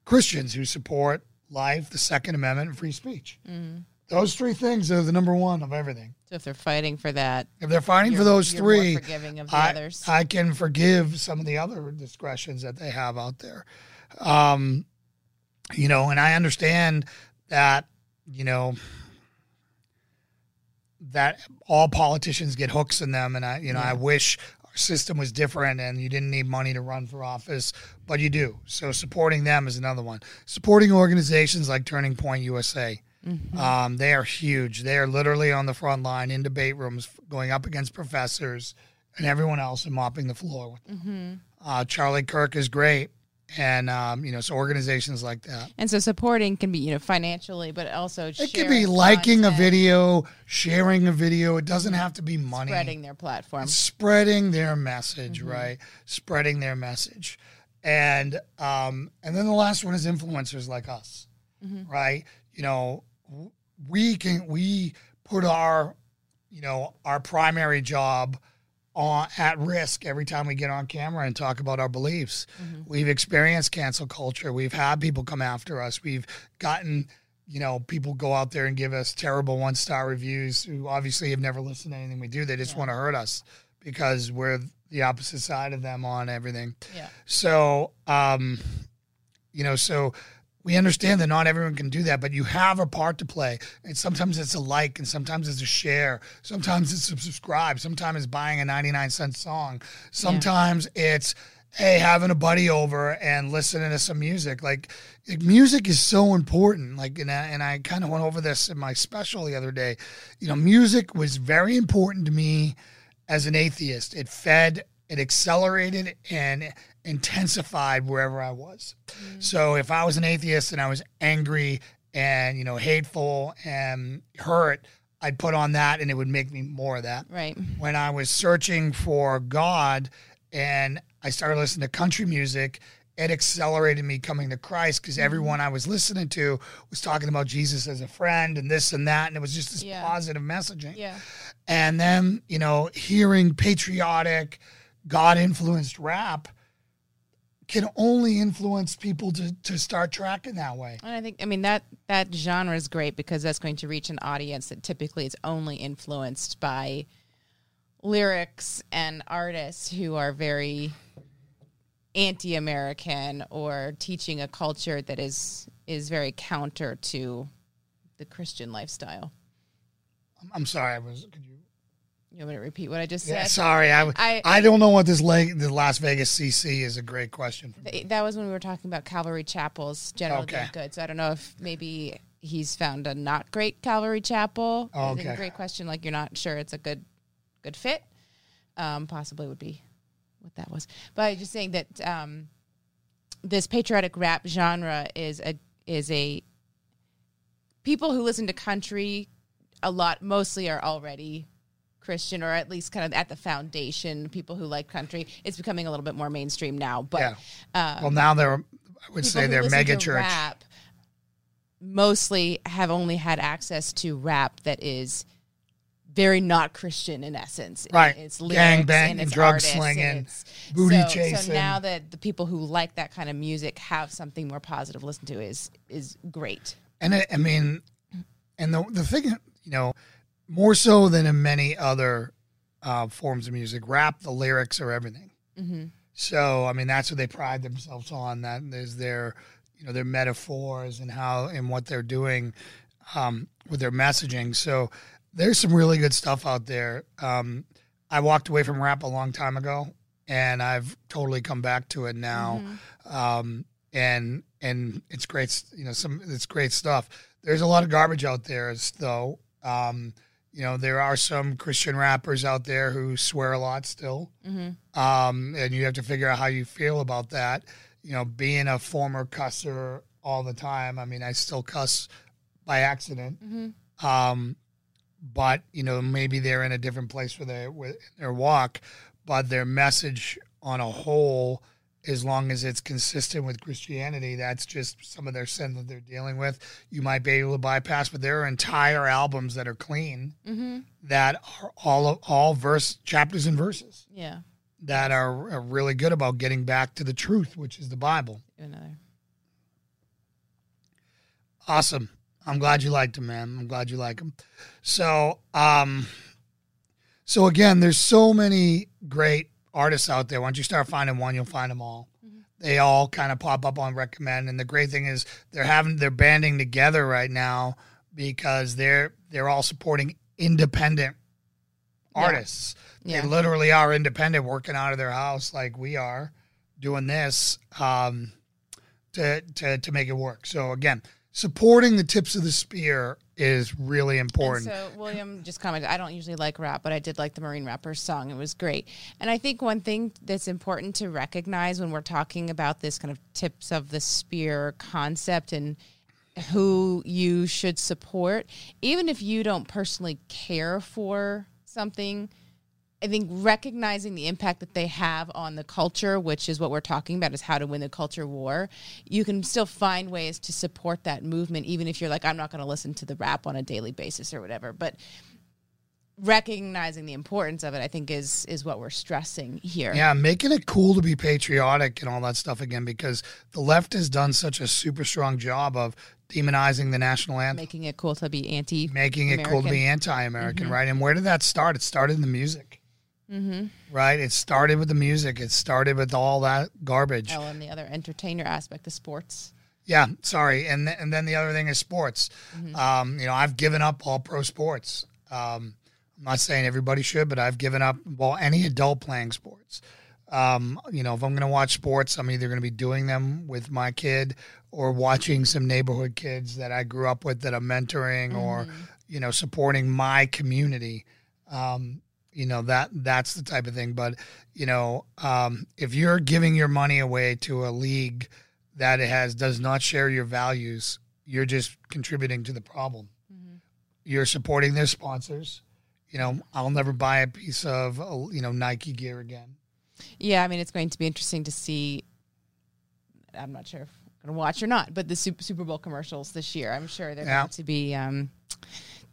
Speaker 4: Christians who support life, the Second Amendment, and free speech?
Speaker 5: Mm-hmm.
Speaker 4: Those three things are the number one of everything.
Speaker 5: So if they're fighting for that,
Speaker 4: If they're fighting for those three,
Speaker 5: forgiving of the
Speaker 4: I,
Speaker 5: others.
Speaker 4: I can forgive some of the other discretions that they have out there. Um, you know, and I understand that, you know, that all politicians get hooks in them. And I, you know, I wish our system was different and you didn't need money to run for office, but you do. So supporting them is another one. Supporting organizations like Turning Point USA. Um, they are huge. They are literally on the front line in debate rooms, going up against professors and everyone else and mopping the floor with them. Uh, Charlie Kirk is great, and um, you know, so organizations like that.
Speaker 5: and so supporting can be you know financially, but also
Speaker 4: It could be liking a video, sharing a video. It doesn't have to be money.
Speaker 5: spreading their platform.
Speaker 4: spreading their message,
Speaker 5: Mm-hmm.
Speaker 4: right? Spreading their message, and um, and then the last one is influencers like us,
Speaker 5: Mm-hmm.
Speaker 4: right? You know, we can we put our, you know, our primary job on at risk every time we get on camera and talk about our beliefs.
Speaker 5: Mm-hmm.
Speaker 4: We've experienced cancel culture. We've had people come after us. We've gotten, you know, people go out there and give us terrible one star reviews who obviously have never listened to anything we do. They just want to hurt us because we're the opposite side of them on everything.
Speaker 5: Yeah.
Speaker 4: So, um, you know, so we understand that not everyone can do that, but you have a part to play. And sometimes it's a like, and sometimes it's a share. Sometimes it's a subscribe. Sometimes it's buying a 99 cent song. Sometimes it's, hey, having a buddy over and listening to some music. Like, like, music is so important. Like, and I, and I kind of went over this in my special the other day. You know, music was very important to me as an atheist. It fed, it accelerated, and intensified wherever I was. Mm-hmm. So if I was an atheist and I was angry and you know hateful and hurt, I'd put on that, and it would make me more of that.
Speaker 5: Right.
Speaker 4: When I was searching for God and I started listening to country music. It accelerated me coming to Christ because mm-hmm. everyone I was listening to was talking about Jesus as a friend and this and that, and it was just this
Speaker 5: Yeah.
Speaker 4: positive messaging
Speaker 5: Yeah.
Speaker 4: and then you know hearing patriotic god influenced rap can only influence people to, to start tracking that way
Speaker 5: And I think I mean that that genre is great because that's going to reach an audience that typically is only influenced by lyrics and artists who are very anti-American or teaching a culture that is is very counter to the Christian lifestyle.
Speaker 4: i'm, I'm sorry i was could you
Speaker 5: You want me to repeat what I just
Speaker 4: Yeah,
Speaker 5: said?
Speaker 4: sorry, I, I
Speaker 5: I-
Speaker 4: don't know what this leg the Las Vegas CC is a great question.
Speaker 5: That was when we were talking about Calvary Chapels generally
Speaker 4: Okay.
Speaker 5: good. So I don't know if maybe he's found a not great Calvary Chapel.
Speaker 4: Oh,
Speaker 5: a
Speaker 4: okay.
Speaker 5: great question. Like you're not sure it's a good good fit. Um, possibly would be what that was. But just saying that um, this patriotic rap genre is a is a people who listen to country a lot mostly are already Christian or at least kind of at the foundation. People who like country, it's becoming a little bit more mainstream now. But
Speaker 4: Yeah.
Speaker 5: uh,
Speaker 4: Well, now they're I would say they're mega church.
Speaker 5: rap mostly have only had access to rap that is very not Christian in essence.
Speaker 4: Right.
Speaker 5: It's
Speaker 4: Gang banging,
Speaker 5: and it's
Speaker 4: drug
Speaker 5: and
Speaker 4: slinging,
Speaker 5: it's-
Speaker 4: booty
Speaker 5: so, So now that the people who like that kind of music have something more positive to listen to is is great.
Speaker 4: And I, I mean, and the the thing, you know, more so than in many other uh, forms of music, rap, the lyrics are everything.
Speaker 5: Mm-hmm.
Speaker 4: So, I mean, that's what they pride themselves on. That is their, you know, their metaphors and how and what they're doing um, with their messaging. So, there's some really good stuff out there. Um, I walked away from rap a long time ago, and I've totally come back to it now. Um, and and it's great. You know, some it's great stuff. There's a lot of garbage out there, though. Um, you know, there are some Christian rappers out there who swear a lot still um, and you have to figure out how you feel about that. You know, being a former cusser all the time. I mean, I still cuss by accident. Um, but you know, maybe they're in a different place with their with their walk, but their message on a whole, as long as it's consistent with Christianity, that's just some of their sin that they're dealing with. You might be able to bypass, but there are entire albums that are clean that are all all verse chapters and verses
Speaker 5: Yeah.
Speaker 4: that are, are really good about getting back to the truth, which is the Bible.
Speaker 5: Another.
Speaker 4: Awesome. I'm glad you liked him, man. I'm glad you like him. So, um, so again, there's so many great artists out there. Once you start finding one, you'll find them all. They all kind of pop up on recommend, and the great thing is they're having they're banding together right now because they're they're all supporting independent artists.
Speaker 5: Yeah.
Speaker 4: They literally are independent, working out of their house like we are, doing this um, to to to make it work. So again, supporting the tips of the spear is really
Speaker 5: And
Speaker 4: important.
Speaker 5: so William just commented, I don't usually like rap, but I did like the Marine Rappers song. It was great. And I think one thing that's important to recognize when we're talking about this kind of tips of the spear concept and who you should support, even if you don't personally care for something, I think recognizing the impact that they have on the culture, which is what we're talking about, is how to win the culture war. You can still find ways to support that movement, even if you're like, I'm not going to listen to the rap on a daily basis or whatever. But recognizing the importance of it, I think, is is what we're stressing here.
Speaker 4: Yeah, making it cool to be patriotic and all that stuff again because the left has done such a super strong job of demonizing the national anthem,
Speaker 5: Making it cool to be anti,
Speaker 4: making it cool to be anti-American, mm-hmm. right? And where did that start? It started in the music, mm-hmm. right? It started with the music. It started with all that garbage.
Speaker 5: Oh, and the other entertainer aspect, the sports.
Speaker 4: Yeah, sorry. And th- and then the other thing is sports. Um, you know, I've given up all pro sports. Um, I'm not saying everybody should, but I've given up well any adult playing sports. Um, you know, if I'm going to watch sports, I'm either going to be doing them with my kid or watching some neighborhood kids that I grew up with that I'm mentoring or you know supporting my community. Um, you know that that's the type of thing. But you know, um, if you're giving your money away to a league that it has does not share your values, you're just contributing to the problem. You're supporting their sponsors. You know, I'll never buy a piece of you know Nike gear again.
Speaker 5: Yeah, I mean, it's going to be interesting to see. I'm not sure if I'm going to watch or not, but the Super, Super Bowl commercials this year, I'm sure they're
Speaker 4: Yeah.
Speaker 5: going to be um,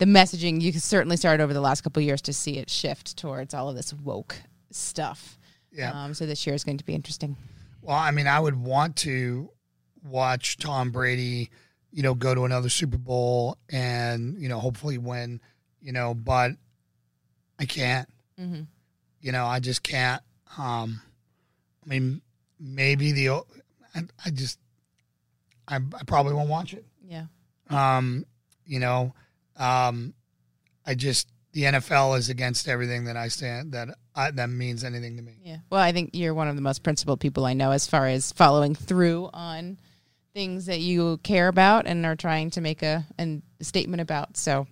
Speaker 5: the messaging. You can certainly start over the last couple of years to see it shift towards all of this woke stuff.
Speaker 4: Yeah.
Speaker 5: Um, so this year is going to be interesting.
Speaker 4: Well, I mean, I would want to watch Tom Brady, you know, go to another Super Bowl and you know hopefully win, you know, but I can't.
Speaker 5: Mhm.
Speaker 4: You know, I just can't. Um, I mean, maybe the I, I just I, I probably won't watch it.
Speaker 5: Yeah.
Speaker 4: Um, you know, um, I just the NFL is against everything that I stand that I, that means anything to me.
Speaker 5: Yeah. Well, I think you're one of the most principled people I know as far as following through on things that you care about and are trying to make a, a statement about. So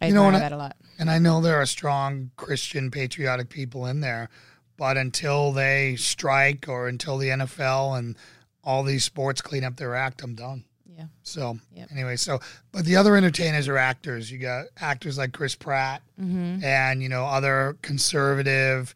Speaker 5: I
Speaker 4: You know,
Speaker 5: that a lot.
Speaker 4: And I know there are strong Christian patriotic people in there, but until they strike or until the NFL and all these sports clean up their act, I'm done.
Speaker 5: Yeah.
Speaker 4: So
Speaker 5: Yep.
Speaker 4: anyway, so but the other entertainers are actors. You got actors like Chris Pratt
Speaker 5: Mm-hmm.
Speaker 4: and you know other conservative,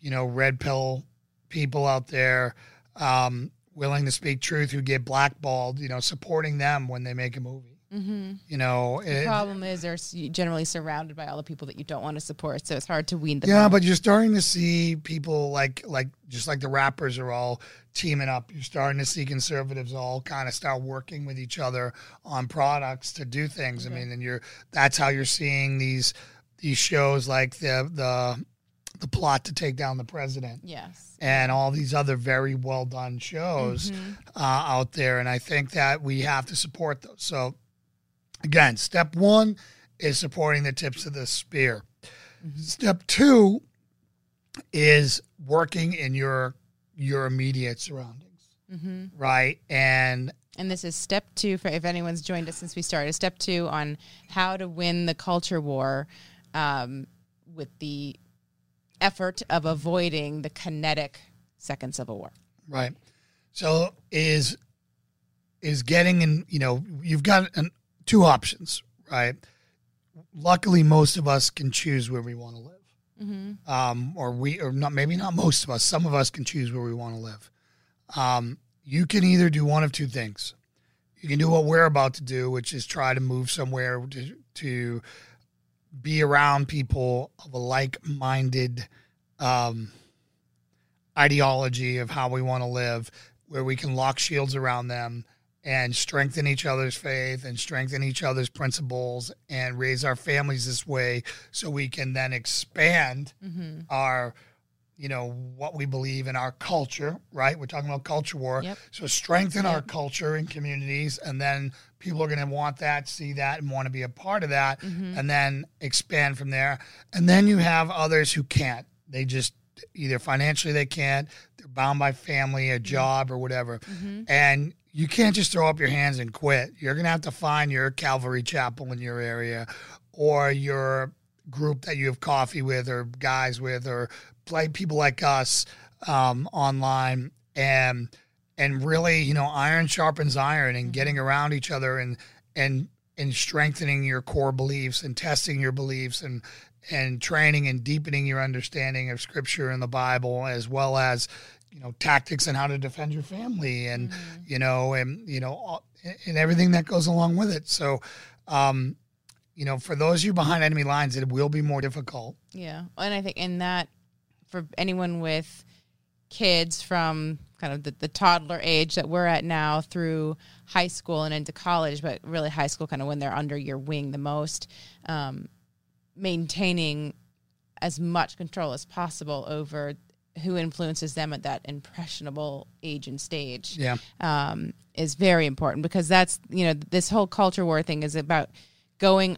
Speaker 4: you know red pill people out there, um, willing to speak truth who get blackballed. You know, supporting them when they make a movie.
Speaker 5: Mm-hmm.
Speaker 4: You know,
Speaker 5: The
Speaker 4: it-
Speaker 5: problem is they're generally surrounded by all the people that you don't want to support, so it's hard to wean them.
Speaker 4: yeah,
Speaker 5: out.
Speaker 4: but you're starting to see people like like just like the rappers are all teaming up. You're starting to see conservatives all kind of start working with each other on products to do things. I mean, and you're that's how you're seeing these these shows like the the the plot to take down the president
Speaker 5: yes,
Speaker 4: and all these other very well done shows uh, out there. And I think that we have to support those. So, again, step one is supporting the tips of the spear. Step two is working in your your immediate surroundings, right? And
Speaker 5: and this is step two for if anyone's joined us since we started. Step two on how to win the culture war um, with the effort of avoiding the kinetic second civil war.
Speaker 4: Right. So is is getting in. You know, you've got an, two options, right? Luckily, most of us can choose where we want to live, um, or we, or not. Maybe not most of us. Some of us can choose where we want to live. Um, you can either do one of two things. You can do what we're about to do, which is try to move somewhere to, to be around people of a like-minded um, ideology of how we want to live, where we can lock shields around them and strengthen each other's faith and strengthen each other's principles and raise our families this way so we can then expand mm-hmm. our you know what we believe in our culture right? We're talking about culture war.
Speaker 5: Yep.
Speaker 4: so strengthen our culture and communities and then people are going to want that see that and want to be a part of that mm-hmm. and then expand from there. And then you have others who can't. They just either financially they can't they're bound by family a mm-hmm. job or whatever. And you can't just throw up your hands and quit. You're going to have to find your calvary chapel in your area or your group that you have coffee with or guys with or play people like us um, online and and really you know iron sharpens iron and getting around each other and and and strengthening your core beliefs and testing your beliefs and and training and deepening your understanding of scripture and the bible as well as you know tactics and how to defend your family and you know and you know all- and everything that goes along with it. So um you know for those of you behind enemy lines it will be more difficult.
Speaker 5: Yeah, and I think in that for anyone with kids from kind of the, the toddler age that we're at now through high school and into college, but really high school kind of when they're under your wing the most, um, maintaining as much control as possible over who influences them at that impressionable age and stage
Speaker 4: yeah
Speaker 5: um, is very important because that's you know this whole culture war thing is about going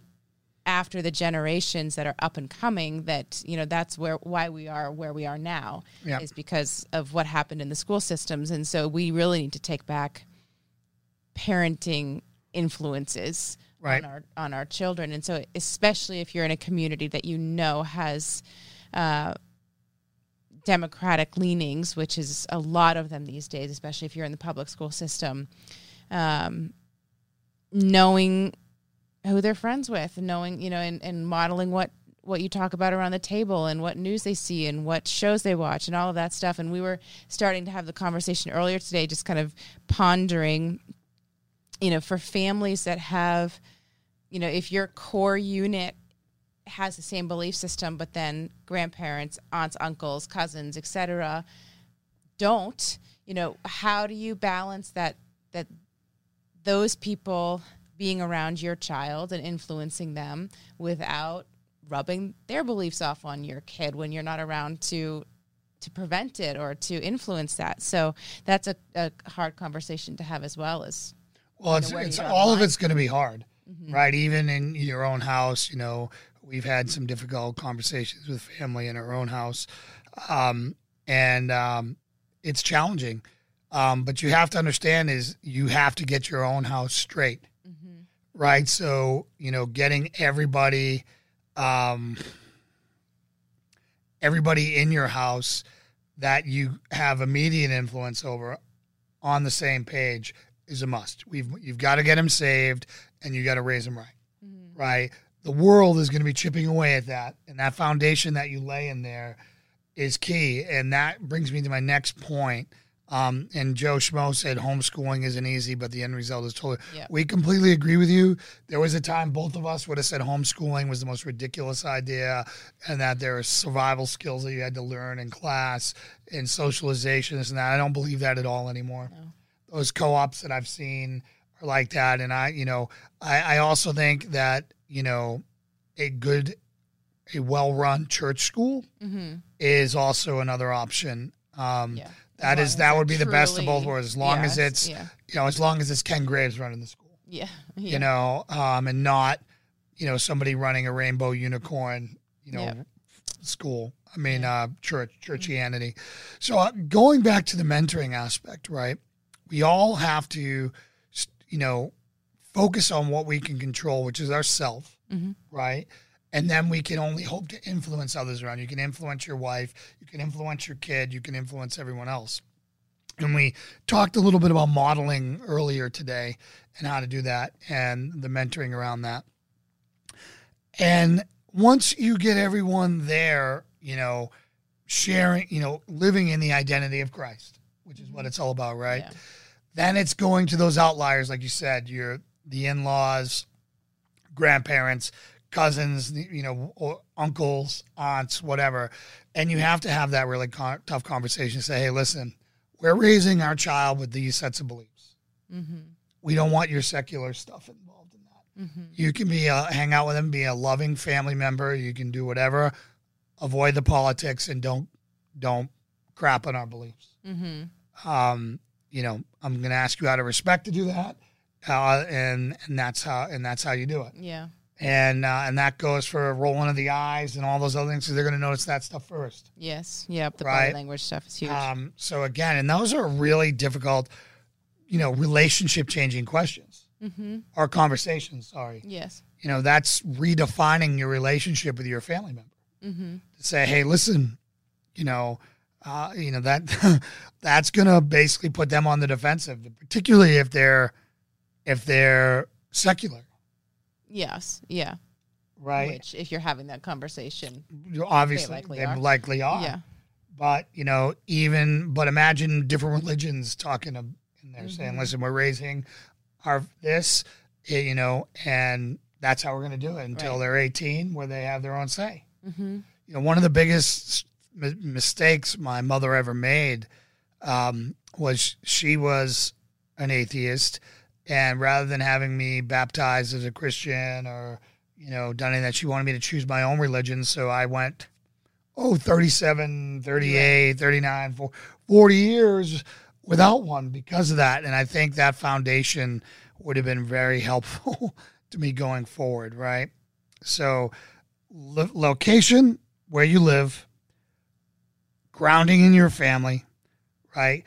Speaker 5: after the generations that are up and coming that you know that's where why we are where we are now
Speaker 4: Yeah.
Speaker 5: is because of what happened in the school systems and so we really need to take back parenting influences
Speaker 4: Right.
Speaker 5: on our on our children and so especially if you're in a community that you know has uh, democratic leanings which is a lot of them these days especially if you're in the public school system um, knowing who they're friends with knowing you know and, and modeling what what you talk about around the table and what news they see and what shows they watch and all of that stuff. And we were starting to have the conversation earlier today just kind of pondering you know for families that have you know if your core unit has the same belief system but then grandparents aunts uncles cousins etc don't you know how do you balance that that those people being around your child and influencing them without rubbing their beliefs off on your kid when you're not around to to prevent it or to influence that? So that's a, a hard conversation to have as well as
Speaker 4: Well, it's, it's
Speaker 5: you draw the
Speaker 4: all of it's going to be hard, mm-hmm. right? Even in your own house, you know, We've had some difficult conversations with family in our own house, um, and um, it's challenging. Um, but you have to understand is you have to get your own house straight, right? So you know, getting everybody, um, everybody in your house that you have immediate influence over on the same page is a must. We've you've got to get them saved, and you got to raise them right, right? The world is going to be chipping away at that, and that foundation that you lay in there is key. And that brings me to my next point. Um, and Joe Schmo said homeschooling isn't easy, but the end result is totally.
Speaker 5: Yep.
Speaker 4: We completely agree with you. There was a time both of us would have said homeschooling was the most ridiculous idea, and that there are survival skills that you had to learn in class and socialization, this and that. I don't believe that at all anymore. Those co-ops that I've seen are like that, and I, you know, I, I also think that you know, a good, a well-run church school is also another option. Um,
Speaker 5: Yeah.
Speaker 4: That is that would be
Speaker 5: they're
Speaker 4: the best of both worlds. As long as it's
Speaker 5: yeah.
Speaker 4: you know, as long as it's Ken Graves running the school,
Speaker 5: Yeah.
Speaker 4: you know, um, and not you know somebody running a rainbow unicorn, you know,
Speaker 5: Yeah.
Speaker 4: school. I mean, uh, church, churchianity. So uh, going back to the mentoring aspect, right? We all have to, you know, focus on what we can control, which is ourself, mm-hmm. right? And then we can only hope to influence others around. You can influence your wife, you can influence your kid, you can influence everyone else. And we talked a little bit about modeling earlier today and how to do that and the mentoring around that. And once you get everyone there, you know, sharing, you know, living in the identity of Christ, which is what mm-hmm. it's all about, right?
Speaker 5: Yeah.
Speaker 4: Then it's going to those outliers, like you said, your the in-laws, grandparents, cousins, you know, or uncles, aunts, whatever, and you have to have that really con- tough conversation. Say, hey, listen, we're raising our child with these sets of beliefs. Mm-hmm. We don't want your secular stuff involved in that. Mm-hmm. You can be a, hang out with them, be a loving family member. You can do whatever. Avoid the politics and don't don't crap on our beliefs. Mm-hmm. Um, you know, I'm going to ask you out of respect to do that, uh, and and that's how and that's how you do it.
Speaker 5: Yeah.
Speaker 4: And uh, and that goes for rolling of the eyes and all those other things. So they're going to notice that stuff first.
Speaker 5: Yes. Yep. The
Speaker 4: Right.
Speaker 5: body language stuff is huge.
Speaker 4: Um, so again, and those are really difficult, you know, relationship changing questions or conversations. Sorry,
Speaker 5: yes.
Speaker 4: you know, that's redefining your relationship with your family member. To say, hey, listen, you know, uh, you know that that's going to basically put them on the defensive, particularly if they're if they're secular,
Speaker 5: Yes. Yeah.
Speaker 4: right?
Speaker 5: Which, if you're having that conversation,
Speaker 4: You obviously,
Speaker 5: likely
Speaker 4: they
Speaker 5: are.
Speaker 4: likely are.
Speaker 5: yeah.
Speaker 4: But you know, even but imagine different religions talking in there saying,
Speaker 5: Mm-hmm.
Speaker 4: "Listen, we're raising our this, you know, and that's how we're going to do it until
Speaker 5: Right.
Speaker 4: they're 18, where they have their own say."
Speaker 5: Mm-hmm.
Speaker 4: You know, one of the biggest mi- mistakes my mother ever made um, was she was an atheist, and rather than having me baptized as a Christian or you know done anything that, she wanted me to choose my own religion. So I went oh 37 38 39 for 40 years without one because of that and i think that foundation would have been very helpful to me going forward right so lo- location where you live grounding in your family right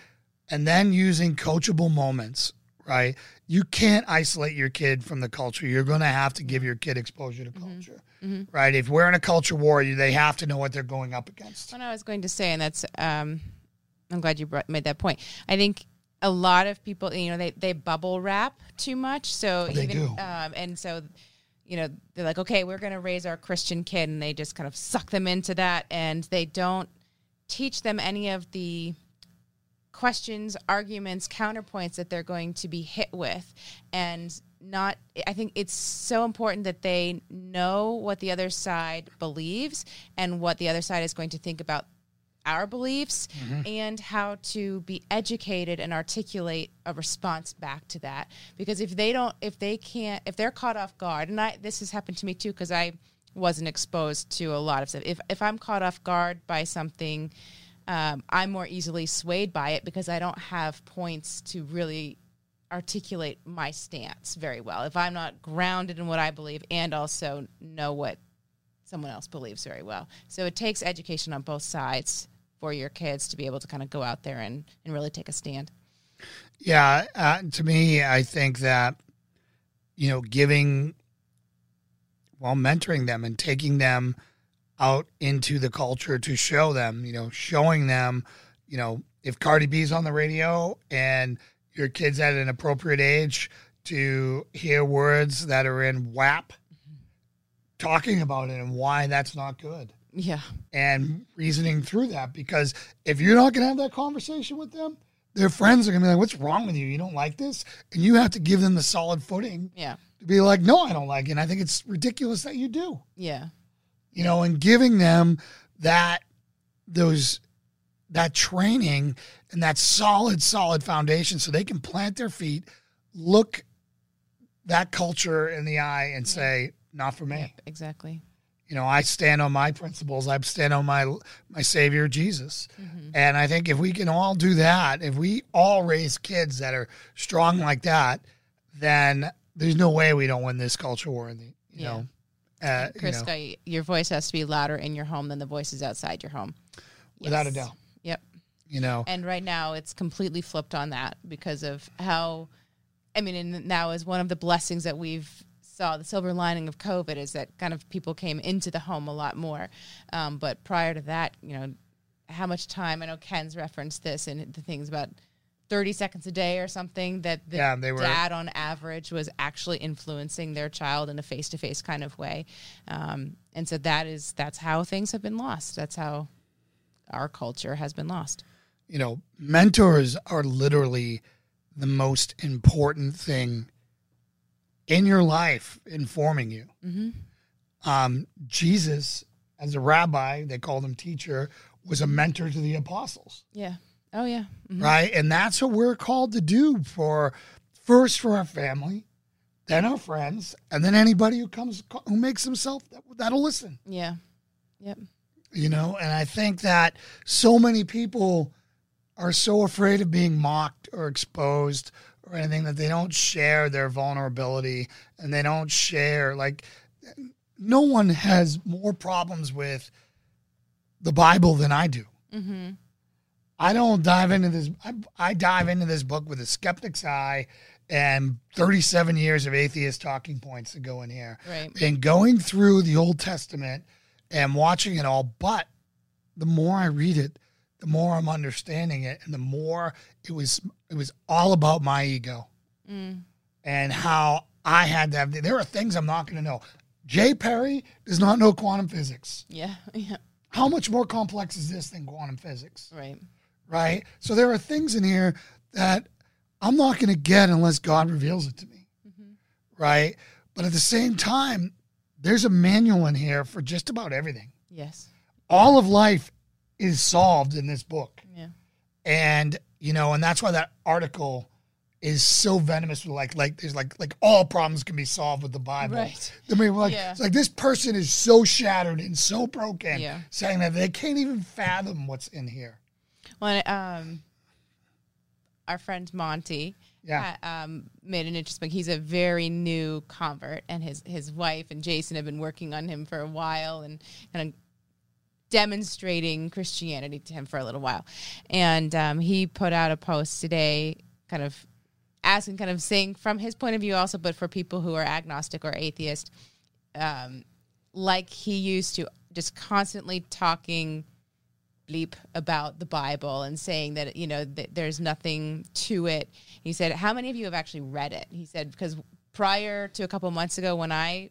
Speaker 4: and then using coachable moments right you can't isolate your kid from the culture you're going to have to give your kid exposure to culture right if we're in a culture war you they have to know what they're going up against
Speaker 5: What I was going to say, and that's, um, I'm glad you brought, made that point. I think a lot of people, you know, they, they bubble wrap too much. So
Speaker 4: They
Speaker 5: even,
Speaker 4: do.
Speaker 5: Um, and so, you know, they're like, okay, we're going to raise our Christian kid, and they just kind of suck them into that, and they don't teach them any of the questions, arguments, counterpoints that they're going to be hit with. And not, I think it's so important that they know what the other side believes and what the other side is going to think about our beliefs mm-hmm. and how to be educated and articulate a response back to that because if they don't if they can't if they're caught off guard and I this has happened to me too because I wasn't exposed to a lot of stuff if if I'm caught off guard by something um, I'm more easily swayed by it because I don't have points to really articulate my stance very well if I'm not grounded in what I believe and also know what someone else believes very well. So it takes education on both sides for your kids to be able to kind of go out there and, and really take a stand.
Speaker 4: Yeah, uh, to me, I think that you know, giving, well, mentoring them and taking them out into the culture to show them, you know, showing them, you know, if Cardi B's on the radio and your kid's at an appropriate age to hear words that are in WAP, talking about it and why that's not good
Speaker 5: Yeah.
Speaker 4: and reasoning through that because if you're not going to have that conversation with them, their friends are going to be like, "What's wrong with you? You don't like this?" And you have to give them the solid footing
Speaker 5: Yeah.
Speaker 4: To be like, "No, I don't like it." And I think it's ridiculous that you do.
Speaker 5: Yeah.
Speaker 4: You know, and giving them that those that training and that solid solid foundation so they can plant their feet, look that culture in the eye and say, "Not for me."
Speaker 5: Yep, exactly.
Speaker 4: you know, I stand on my principles. I stand on my my Savior Jesus, mm-hmm. and I think if we can all do that, if we all raise kids that are strong like that, then there's no way we don't win this culture war. In the, you
Speaker 5: Yeah.
Speaker 4: know, uh, you know,
Speaker 5: Guy, your voice has to be louder in your home than the voices outside your home.
Speaker 4: without a doubt.
Speaker 5: Yep.
Speaker 4: You know,
Speaker 5: And right now it's completely flipped on that because of how, I mean, and now is one of the blessings that we've saw the silver lining of COVID is that kind of people came into the home a lot more. Um, but prior to that, you know, how much time, I know Ken's referenced this and the things about 30 seconds a day or something that the
Speaker 4: Yeah, were-
Speaker 5: dad on average was actually influencing their child in a face-to-face kind of way. Um, and so that is, that's how things have been lost. That's how our culture has been lost.
Speaker 4: you know, mentors are literally the most important thing in your life, informing you. Um, Jesus, as a rabbi, they called him teacher, was a mentor to the apostles.
Speaker 5: Yeah. Oh yeah. Mhm.
Speaker 4: right? And that's what we're called to do for first for our family, then our friends, and then anybody who comes who makes himself that, that'll listen.
Speaker 5: Yeah. Yep.
Speaker 4: You know, and I think that so many people are so afraid of being mocked or exposed or anything that they don't share their vulnerability and they don't share like no one has more problems with the Bible than I do.
Speaker 5: Mm-hmm.
Speaker 4: I don't dive into this. I, I dive into this book with a skeptic's eye and 37 years of atheist talking points to go in here.
Speaker 5: Right.
Speaker 4: And going through the Old Testament and watching it all. But the more I read it, the more I'm understanding it, and the more it was it was all about my ego mm. and how I had to have. There are things I'm not going to know. Jay Perry does not know quantum physics.
Speaker 5: Yeah. Yeah.
Speaker 4: How much more complex is this than quantum physics?
Speaker 5: Right.
Speaker 4: Right? So there are things in here that I'm not going to get unless God reveals it to me, mm-hmm. right? But at the same time, there's a manual in here for just about everything.
Speaker 5: Yes.
Speaker 4: All of life is solved in this book.
Speaker 5: Yeah.
Speaker 4: And, you know, and that's why that article is so venomous with like like there's like like all problems can be solved with the Bible.
Speaker 5: Right.
Speaker 4: I mean, like
Speaker 5: Yeah.
Speaker 4: it's like this person is so shattered and so broken,
Speaker 5: Yeah.
Speaker 4: saying that they can't even fathom what's in here.
Speaker 5: Well, um, our friend Monty.
Speaker 4: Yeah.
Speaker 5: uh, um, made an interesting. He's a very new convert, and his his wife and Jason have been working on him for a while, and kind of demonstrating Christianity to him for a little while. And um, he put out a post today, kind of asking, kind of saying from his point of view, also, but for people who are agnostic or atheist, um, like he used to, just constantly talking bleep about the Bible and saying that you know that there's nothing to it. He said, "How many of you have actually read it?" He said, "Because prior to a couple months ago, when I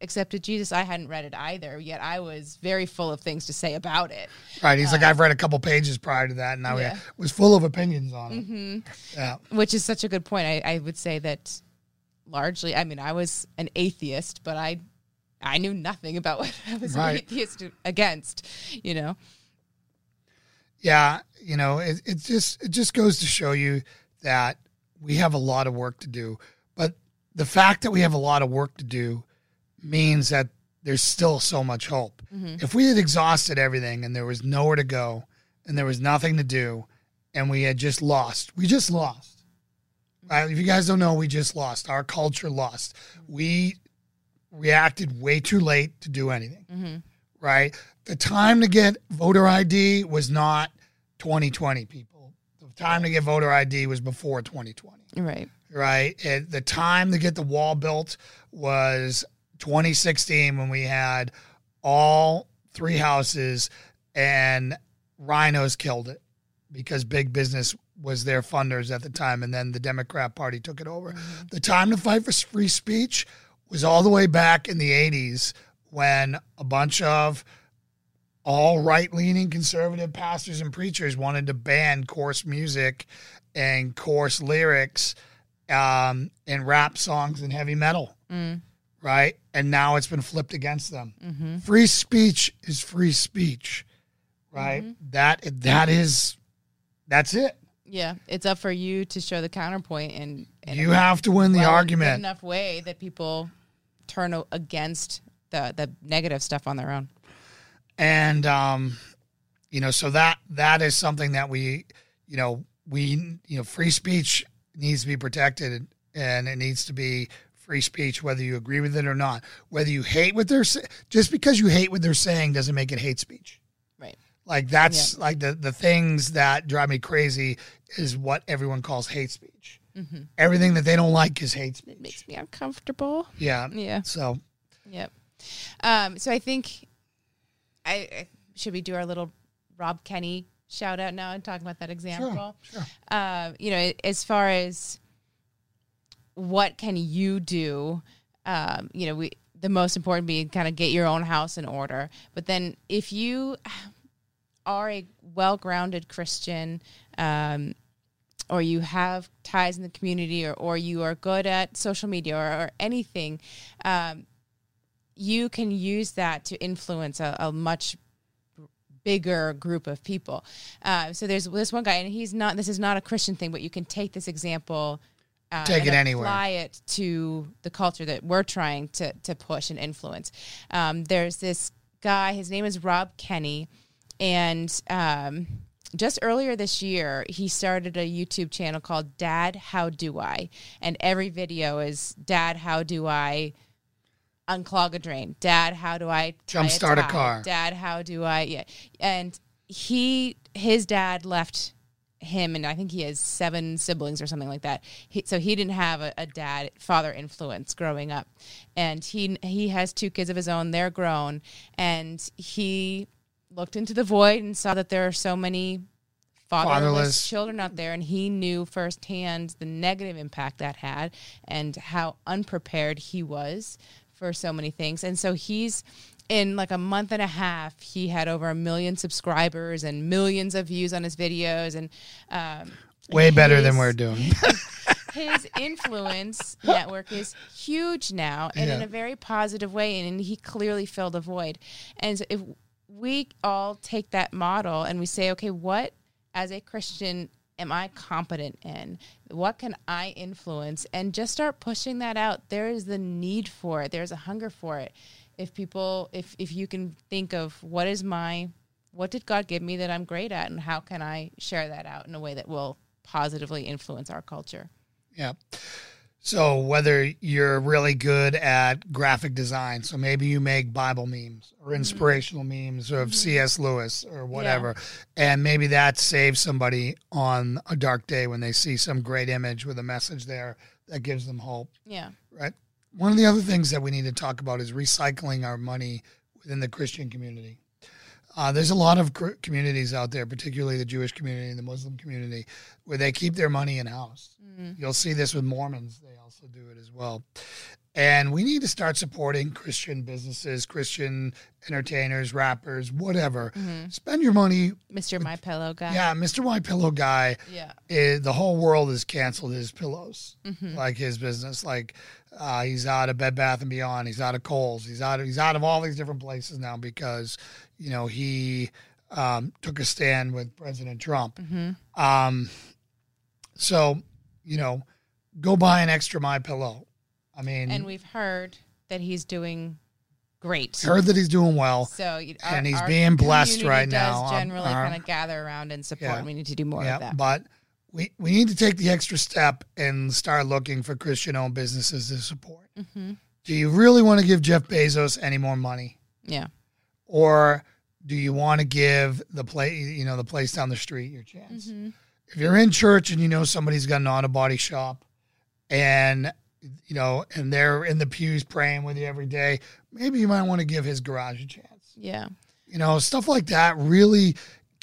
Speaker 5: accepted Jesus, I hadn't read it either. Yet I was very full of things to say about it.
Speaker 4: Right. He's like, uh, I've read a couple pages prior to that, and I
Speaker 5: Yeah.
Speaker 4: was full of opinions on it. Mm-hmm. Yeah.
Speaker 5: which is such a good point. I, I would say that largely, I mean, I was an atheist, but I I knew nothing about what I was
Speaker 4: Right.
Speaker 5: an atheist against. You know,
Speaker 4: Yeah. You know, it, it just it just goes to show you that we have a lot of work to do. But the fact that we have a lot of work to do means that there's still so much hope. Mm-hmm. If we had exhausted everything and there was nowhere to go and there was nothing to do and we had just lost, we just lost. Right? If you guys don't know, we just lost. Our culture lost. We reacted way too late to do anything. Mm-hmm. Right? The time to get voter ID was not 2020 people. The time to get voter ID was before 2020
Speaker 5: Right.
Speaker 4: right? The time to get the wall built was 2016 when we had all three houses and RINOs killed it because big business was their funders at the time and then the Democrat Party took it over. Mm-hmm. The time to fight for free speech was all the way back in the 80s when a bunch of all right-leaning conservative pastors and preachers wanted to ban coarse music and coarse lyrics um, in rap songs and heavy metal, mm. right? And now it's been flipped against them. Mm-hmm. Free speech is free speech, right? Mm-hmm. That that is that's it.
Speaker 5: Yeah, it's up for you to show the counterpoint and, and
Speaker 4: You have to win the
Speaker 5: well, in
Speaker 4: argument.
Speaker 5: enough way that people turn against the the negative stuff on their own.
Speaker 4: and um, you know, so that that is something that we, you know, we you know, free speech needs to be protected, and it needs to be free speech whether you agree with it or not. Whether you hate what they're just because you hate what they're saying doesn't make it hate speech.
Speaker 5: Right.
Speaker 4: Like that's like the the things that drive me crazy is what everyone calls hate speech. Everything that they don't like is hate speech.
Speaker 5: It makes me uncomfortable.
Speaker 4: Yeah.
Speaker 5: Yeah.
Speaker 4: So
Speaker 5: Yep. Um, so I think I, I should we do our little Rob Kenney shout out now and talk about that example.
Speaker 4: sure.
Speaker 5: Um, you know, as far as what can you do, um, you know, we the most important being kind of get your own house in order. But then if you are a well grounded Christian, um, or you have ties in the community, or, or you are good at social media or, or anything, um, you can use that to influence a, a much bigger group of people. Uh, so there's this one guy, and he's not. This is not a Christian thing, but you can take this example. Uh,
Speaker 4: Take
Speaker 5: and
Speaker 4: it anywhere.
Speaker 5: Apply it to the culture that we're trying to to push and influence. Um, there's this guy. His name is Rob Kenney, and um, just earlier this year, he started a YouTube channel called Dad How Do I, and every video is Dad How Do I unclog a drain. Dad, how do I
Speaker 4: Jumpstart a
Speaker 5: tie?
Speaker 4: car.
Speaker 5: Dad, how do I? Yeah, and he, his dad left him, and I think he has seven siblings or something like that. He, so he didn't have a, a dad, father influence growing up, and he he has two kids of his own. They're grown, and he looked into the void and saw that there are so many fatherless,
Speaker 4: Fatherless.
Speaker 5: children out there and he knew firsthand the negative impact that had and how unprepared he was for so many things. And so he's in like a month and a half he had over a million subscribers and millions of views on his videos. And um,
Speaker 4: way better than we're doing.
Speaker 5: his influence network is huge now and in a very positive way. And he clearly filled a void. And so if we all take that model and we say okay what as a christian am i competent in? What can i influence? And just start pushing that out. There is the need for it. There's a hunger for it. If people if if you can think of what is my what did god give me that i'm great at and how can i share that out in a way that will positively influence our culture?
Speaker 4: Yeah. So whether you're really good at graphic design, so maybe you make Bible memes or mm-hmm. inspirational memes of mm-hmm. C.S. Lewis or whatever, and maybe that saves somebody on a dark day when they see some great image with a message there that gives them hope,
Speaker 5: yeah
Speaker 4: right? One of the other things that we need to talk about is recycling our money within the Christian community. Uh, there's a lot of cr- communities out there, particularly the Jewish community and the Muslim community, where they keep their money in house. You'll see this with Mormons; they also do it as well. And we need to start supporting Christian businesses, Christian entertainers, rappers, whatever. Spend your money.
Speaker 5: Mr. My Pillow guy.
Speaker 4: Yeah, Mr. My Pillow guy.
Speaker 5: Yeah.
Speaker 4: eh, the whole world has canceled his pillows, like his business. Like uh, he's out of Bed Bath and Beyond. He's out of Kohl's. He's out of he's out of all these different places now because you know he um, took a stand with President Trump. Um, so you know, go buy an extra My Pillow. I mean,
Speaker 5: And we've heard that he's doing great.
Speaker 4: heard that he's doing well.
Speaker 5: So you-
Speaker 4: And he's being blessed right
Speaker 5: does
Speaker 4: now. Um,
Speaker 5: Generally,
Speaker 4: uh,
Speaker 5: kind of gather around and support.
Speaker 4: yeah.
Speaker 5: and we need to do more
Speaker 4: yeah,
Speaker 5: of that.
Speaker 4: but we we need to take the extra step and start looking for Christian-owned businesses to support.
Speaker 5: Mm-hmm.
Speaker 4: do you really want to give Jeff Bezos any more money?
Speaker 5: Yeah.
Speaker 4: Or do you want to give the play, you know, the place down the street your chance?
Speaker 5: Mm-hmm.
Speaker 4: If you're in church and you know somebody's got an auto body shop and you know, and they're in the pews praying with you every day, maybe you might want to give his garage a chance.
Speaker 5: Yeah.
Speaker 4: You know, stuff like that really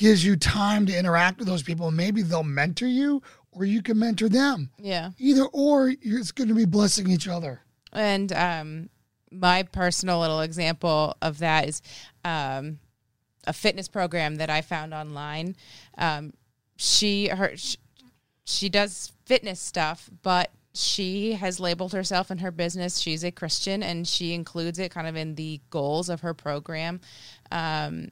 Speaker 4: gives you time to interact with those people. Maybe they'll mentor you or you can mentor them.
Speaker 5: Yeah.
Speaker 4: Either or, it's going to be blessing each other.
Speaker 5: And um, my personal little example of that is um, a fitness program that I found online. Um, she her she, she does fitness stuff, but she has labeled herself in her business. She's a Christian, and she includes it kind of in the goals of her program. Um,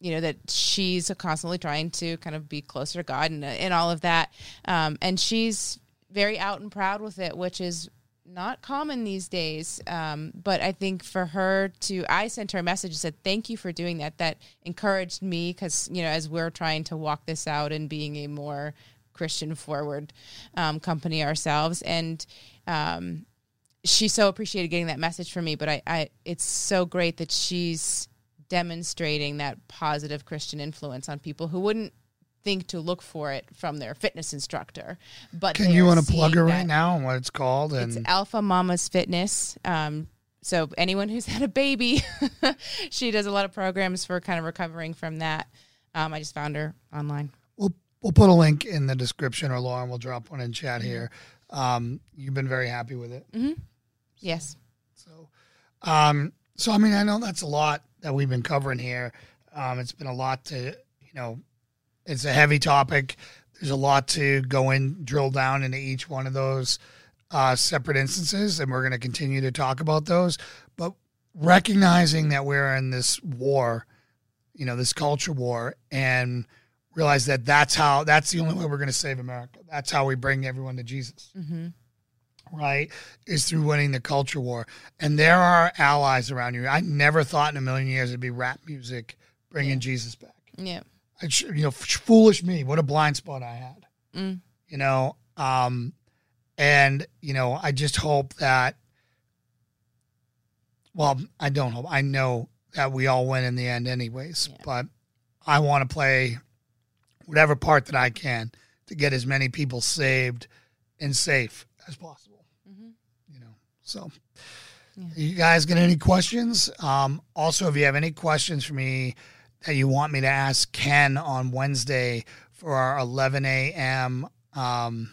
Speaker 5: you know that she's constantly trying to kind of be closer to God and and all of that. Um, and she's very out and proud with it, which is not common these days. Um, but I think for her to, I sent her a message and said, "Thank you for doing that." That encouraged me because you know as we're trying to walk this out and being a more Christian forward um, company ourselves, and um, she so appreciated getting that message from me. But I, I, it's so great that she's demonstrating that positive Christian influence on people who wouldn't think to look for it from their fitness instructor. But
Speaker 4: Can you want to plug her right now and what it's called? And
Speaker 5: It's Alpha Mama's Fitness. Um, so anyone who's had a baby, she does a lot of programs for kind of recovering from that. Um, I just found her online.
Speaker 4: we'll we'll put a link in the description, or Lauren will drop one in chat
Speaker 5: Mm-hmm.
Speaker 4: here. Um, you've been very happy with it.
Speaker 5: Yes.
Speaker 4: So, um, so I mean, I know that's a lot that we've been covering here. Um, it's been a lot to, you know, it's a heavy topic. There's a lot to go in, drill down into each one of those uh, separate instances, and we're going to continue to talk about those. But recognizing that we're in this war, you know, this culture war, and realize that that's how that's the only way we're going to save America. That's how we bring everyone to Jesus right, is through winning the culture war. And there are allies around you. I never thought in a million years it'd be rap music bringing Jesus back.
Speaker 5: Yeah.
Speaker 4: I, you know, foolish me. What a blind spot I had.
Speaker 5: Mm.
Speaker 4: You know, um, and you know, I just hope that. Well, I don't hope. I know that we all win in the end, anyways.
Speaker 5: Yeah.
Speaker 4: But I want to play whatever part that I can to get as many people saved and safe as possible. You know, so you guys got any questions? Um, also, if you have any questions for me that you want me to ask Ken on Wednesday for our 11 a.m. Um,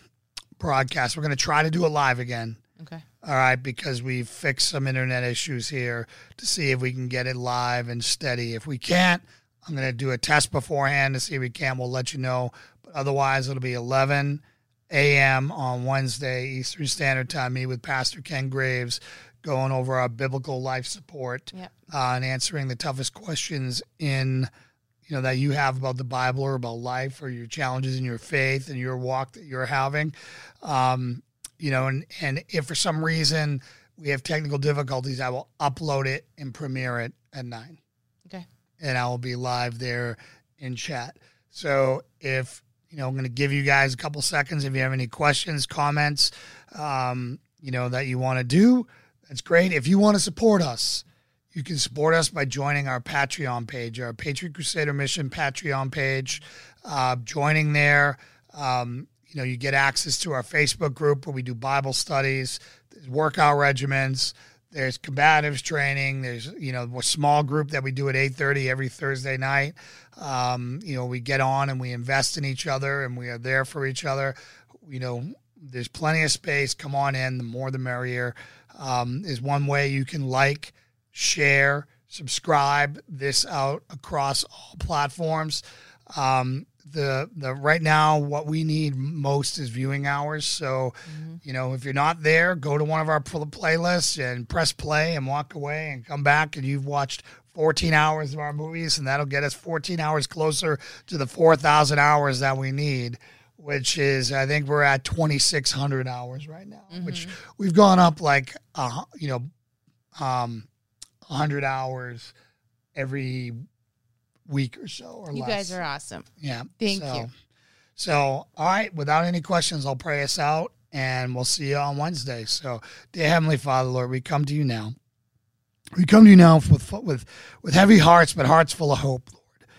Speaker 4: broadcast, we're going to try to do it live again.
Speaker 5: Okay.
Speaker 4: All right, because we've fixed some internet issues here to see if we can get it live and steady. If we can't, I'm going to do a test beforehand to see if we can. We'll let you know. But otherwise, it'll be 11 a.m. on Wednesday, Eastern Standard Time. Me with Pastor Ken Graves going over our biblical life support
Speaker 5: Yep.
Speaker 4: uh, and answering the toughest questions in you know that you have about the Bible or about life or your challenges in your faith and your walk that you're having. Um, you know, and and if for some reason we have technical difficulties, I will upload it and premiere it at nine,
Speaker 5: Okay.
Speaker 4: and I will be live there in chat. So if you know, I'm going to give you guys a couple seconds if you have any questions, comments, um, you know, that you want to do. That's great. If you want to support us, you can support us by joining our Patreon page, our Patriot Crusader Mission Patreon page. Uh, joining there, um, you know, you get access to our Facebook group where we do Bible studies, workout regimens, there's combatives training, there's you know a small group that we do at 8:30 every Thursday night. Um, you know, we get on and we invest in each other and we are there for each other. You know, there's plenty of space. Come on in. The more, the merrier. Um, is one way you can like, share, subscribe this out across all platforms. Um, the the right now what we need most is viewing hours. So, you know, if you're not there, go to one of our pl- playlists and press play and walk away and come back and you've watched 14 hours of our movies and that'll get us 14 hours closer to the 4,000 hours that we need. Which is, I think we're at 2,600 hours right now, which we've gone up like, uh, you know, um, 100 hours every week or so or
Speaker 5: You
Speaker 4: less.
Speaker 5: guys are awesome.
Speaker 4: Yeah.
Speaker 5: Thank
Speaker 4: so,
Speaker 5: you.
Speaker 4: So, all right, without any questions, I'll pray us out and we'll see you on Wednesday. So, dear Heavenly Father, Lord, we come to you now. We come to you now with with with heavy hearts, but hearts full of hope, Lord.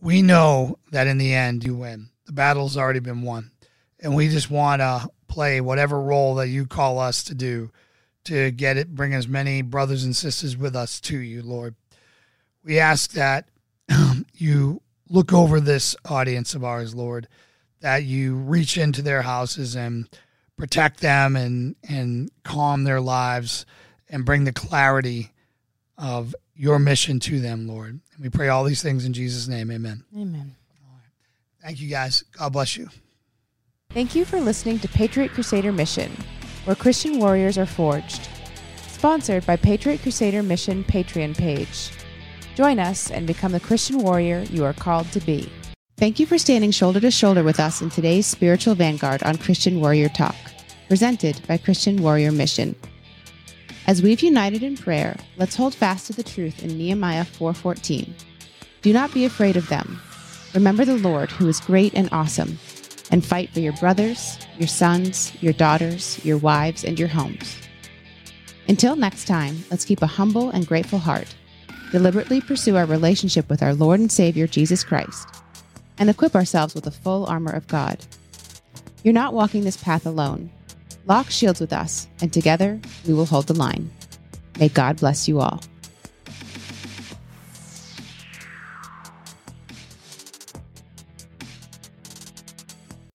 Speaker 4: We know that in the end you win. The battle's already been won, and we just want to play whatever role that you call us to do to get it, bring as many brothers and sisters with us to you, Lord. We ask that you look over this audience of ours, Lord, that you reach into their houses and protect them and and calm their lives and bring the clarity of your mission to them, Lord. And we pray all these things in Jesus' name. Amen.
Speaker 7: Amen.
Speaker 4: Thank you guys. God bless you.
Speaker 5: Thank you for listening to Patriot Crusader Mission, where Christian warriors are forged. Sponsored by Patriot Crusader Mission Patreon page. Join us and become the Christian warrior you are called to be. Thank you for standing shoulder to shoulder with us in today's spiritual vanguard on Christian Warrior Talk, presented by Christian Warrior Mission. As we've united in prayer, let's hold fast to the truth in Nehemiah 4:14. Do not be afraid of them. Remember the Lord who is great and awesome, and fight for your brothers, your sons, your daughters, your wives, and your homes. Until next time, let's keep a humble and grateful heart, deliberately pursue our relationship with our Lord and Savior Jesus Christ, and equip ourselves with the full armor of God. You're not walking this path alone. Lock shields with us, and together we will hold the line. May God bless you all.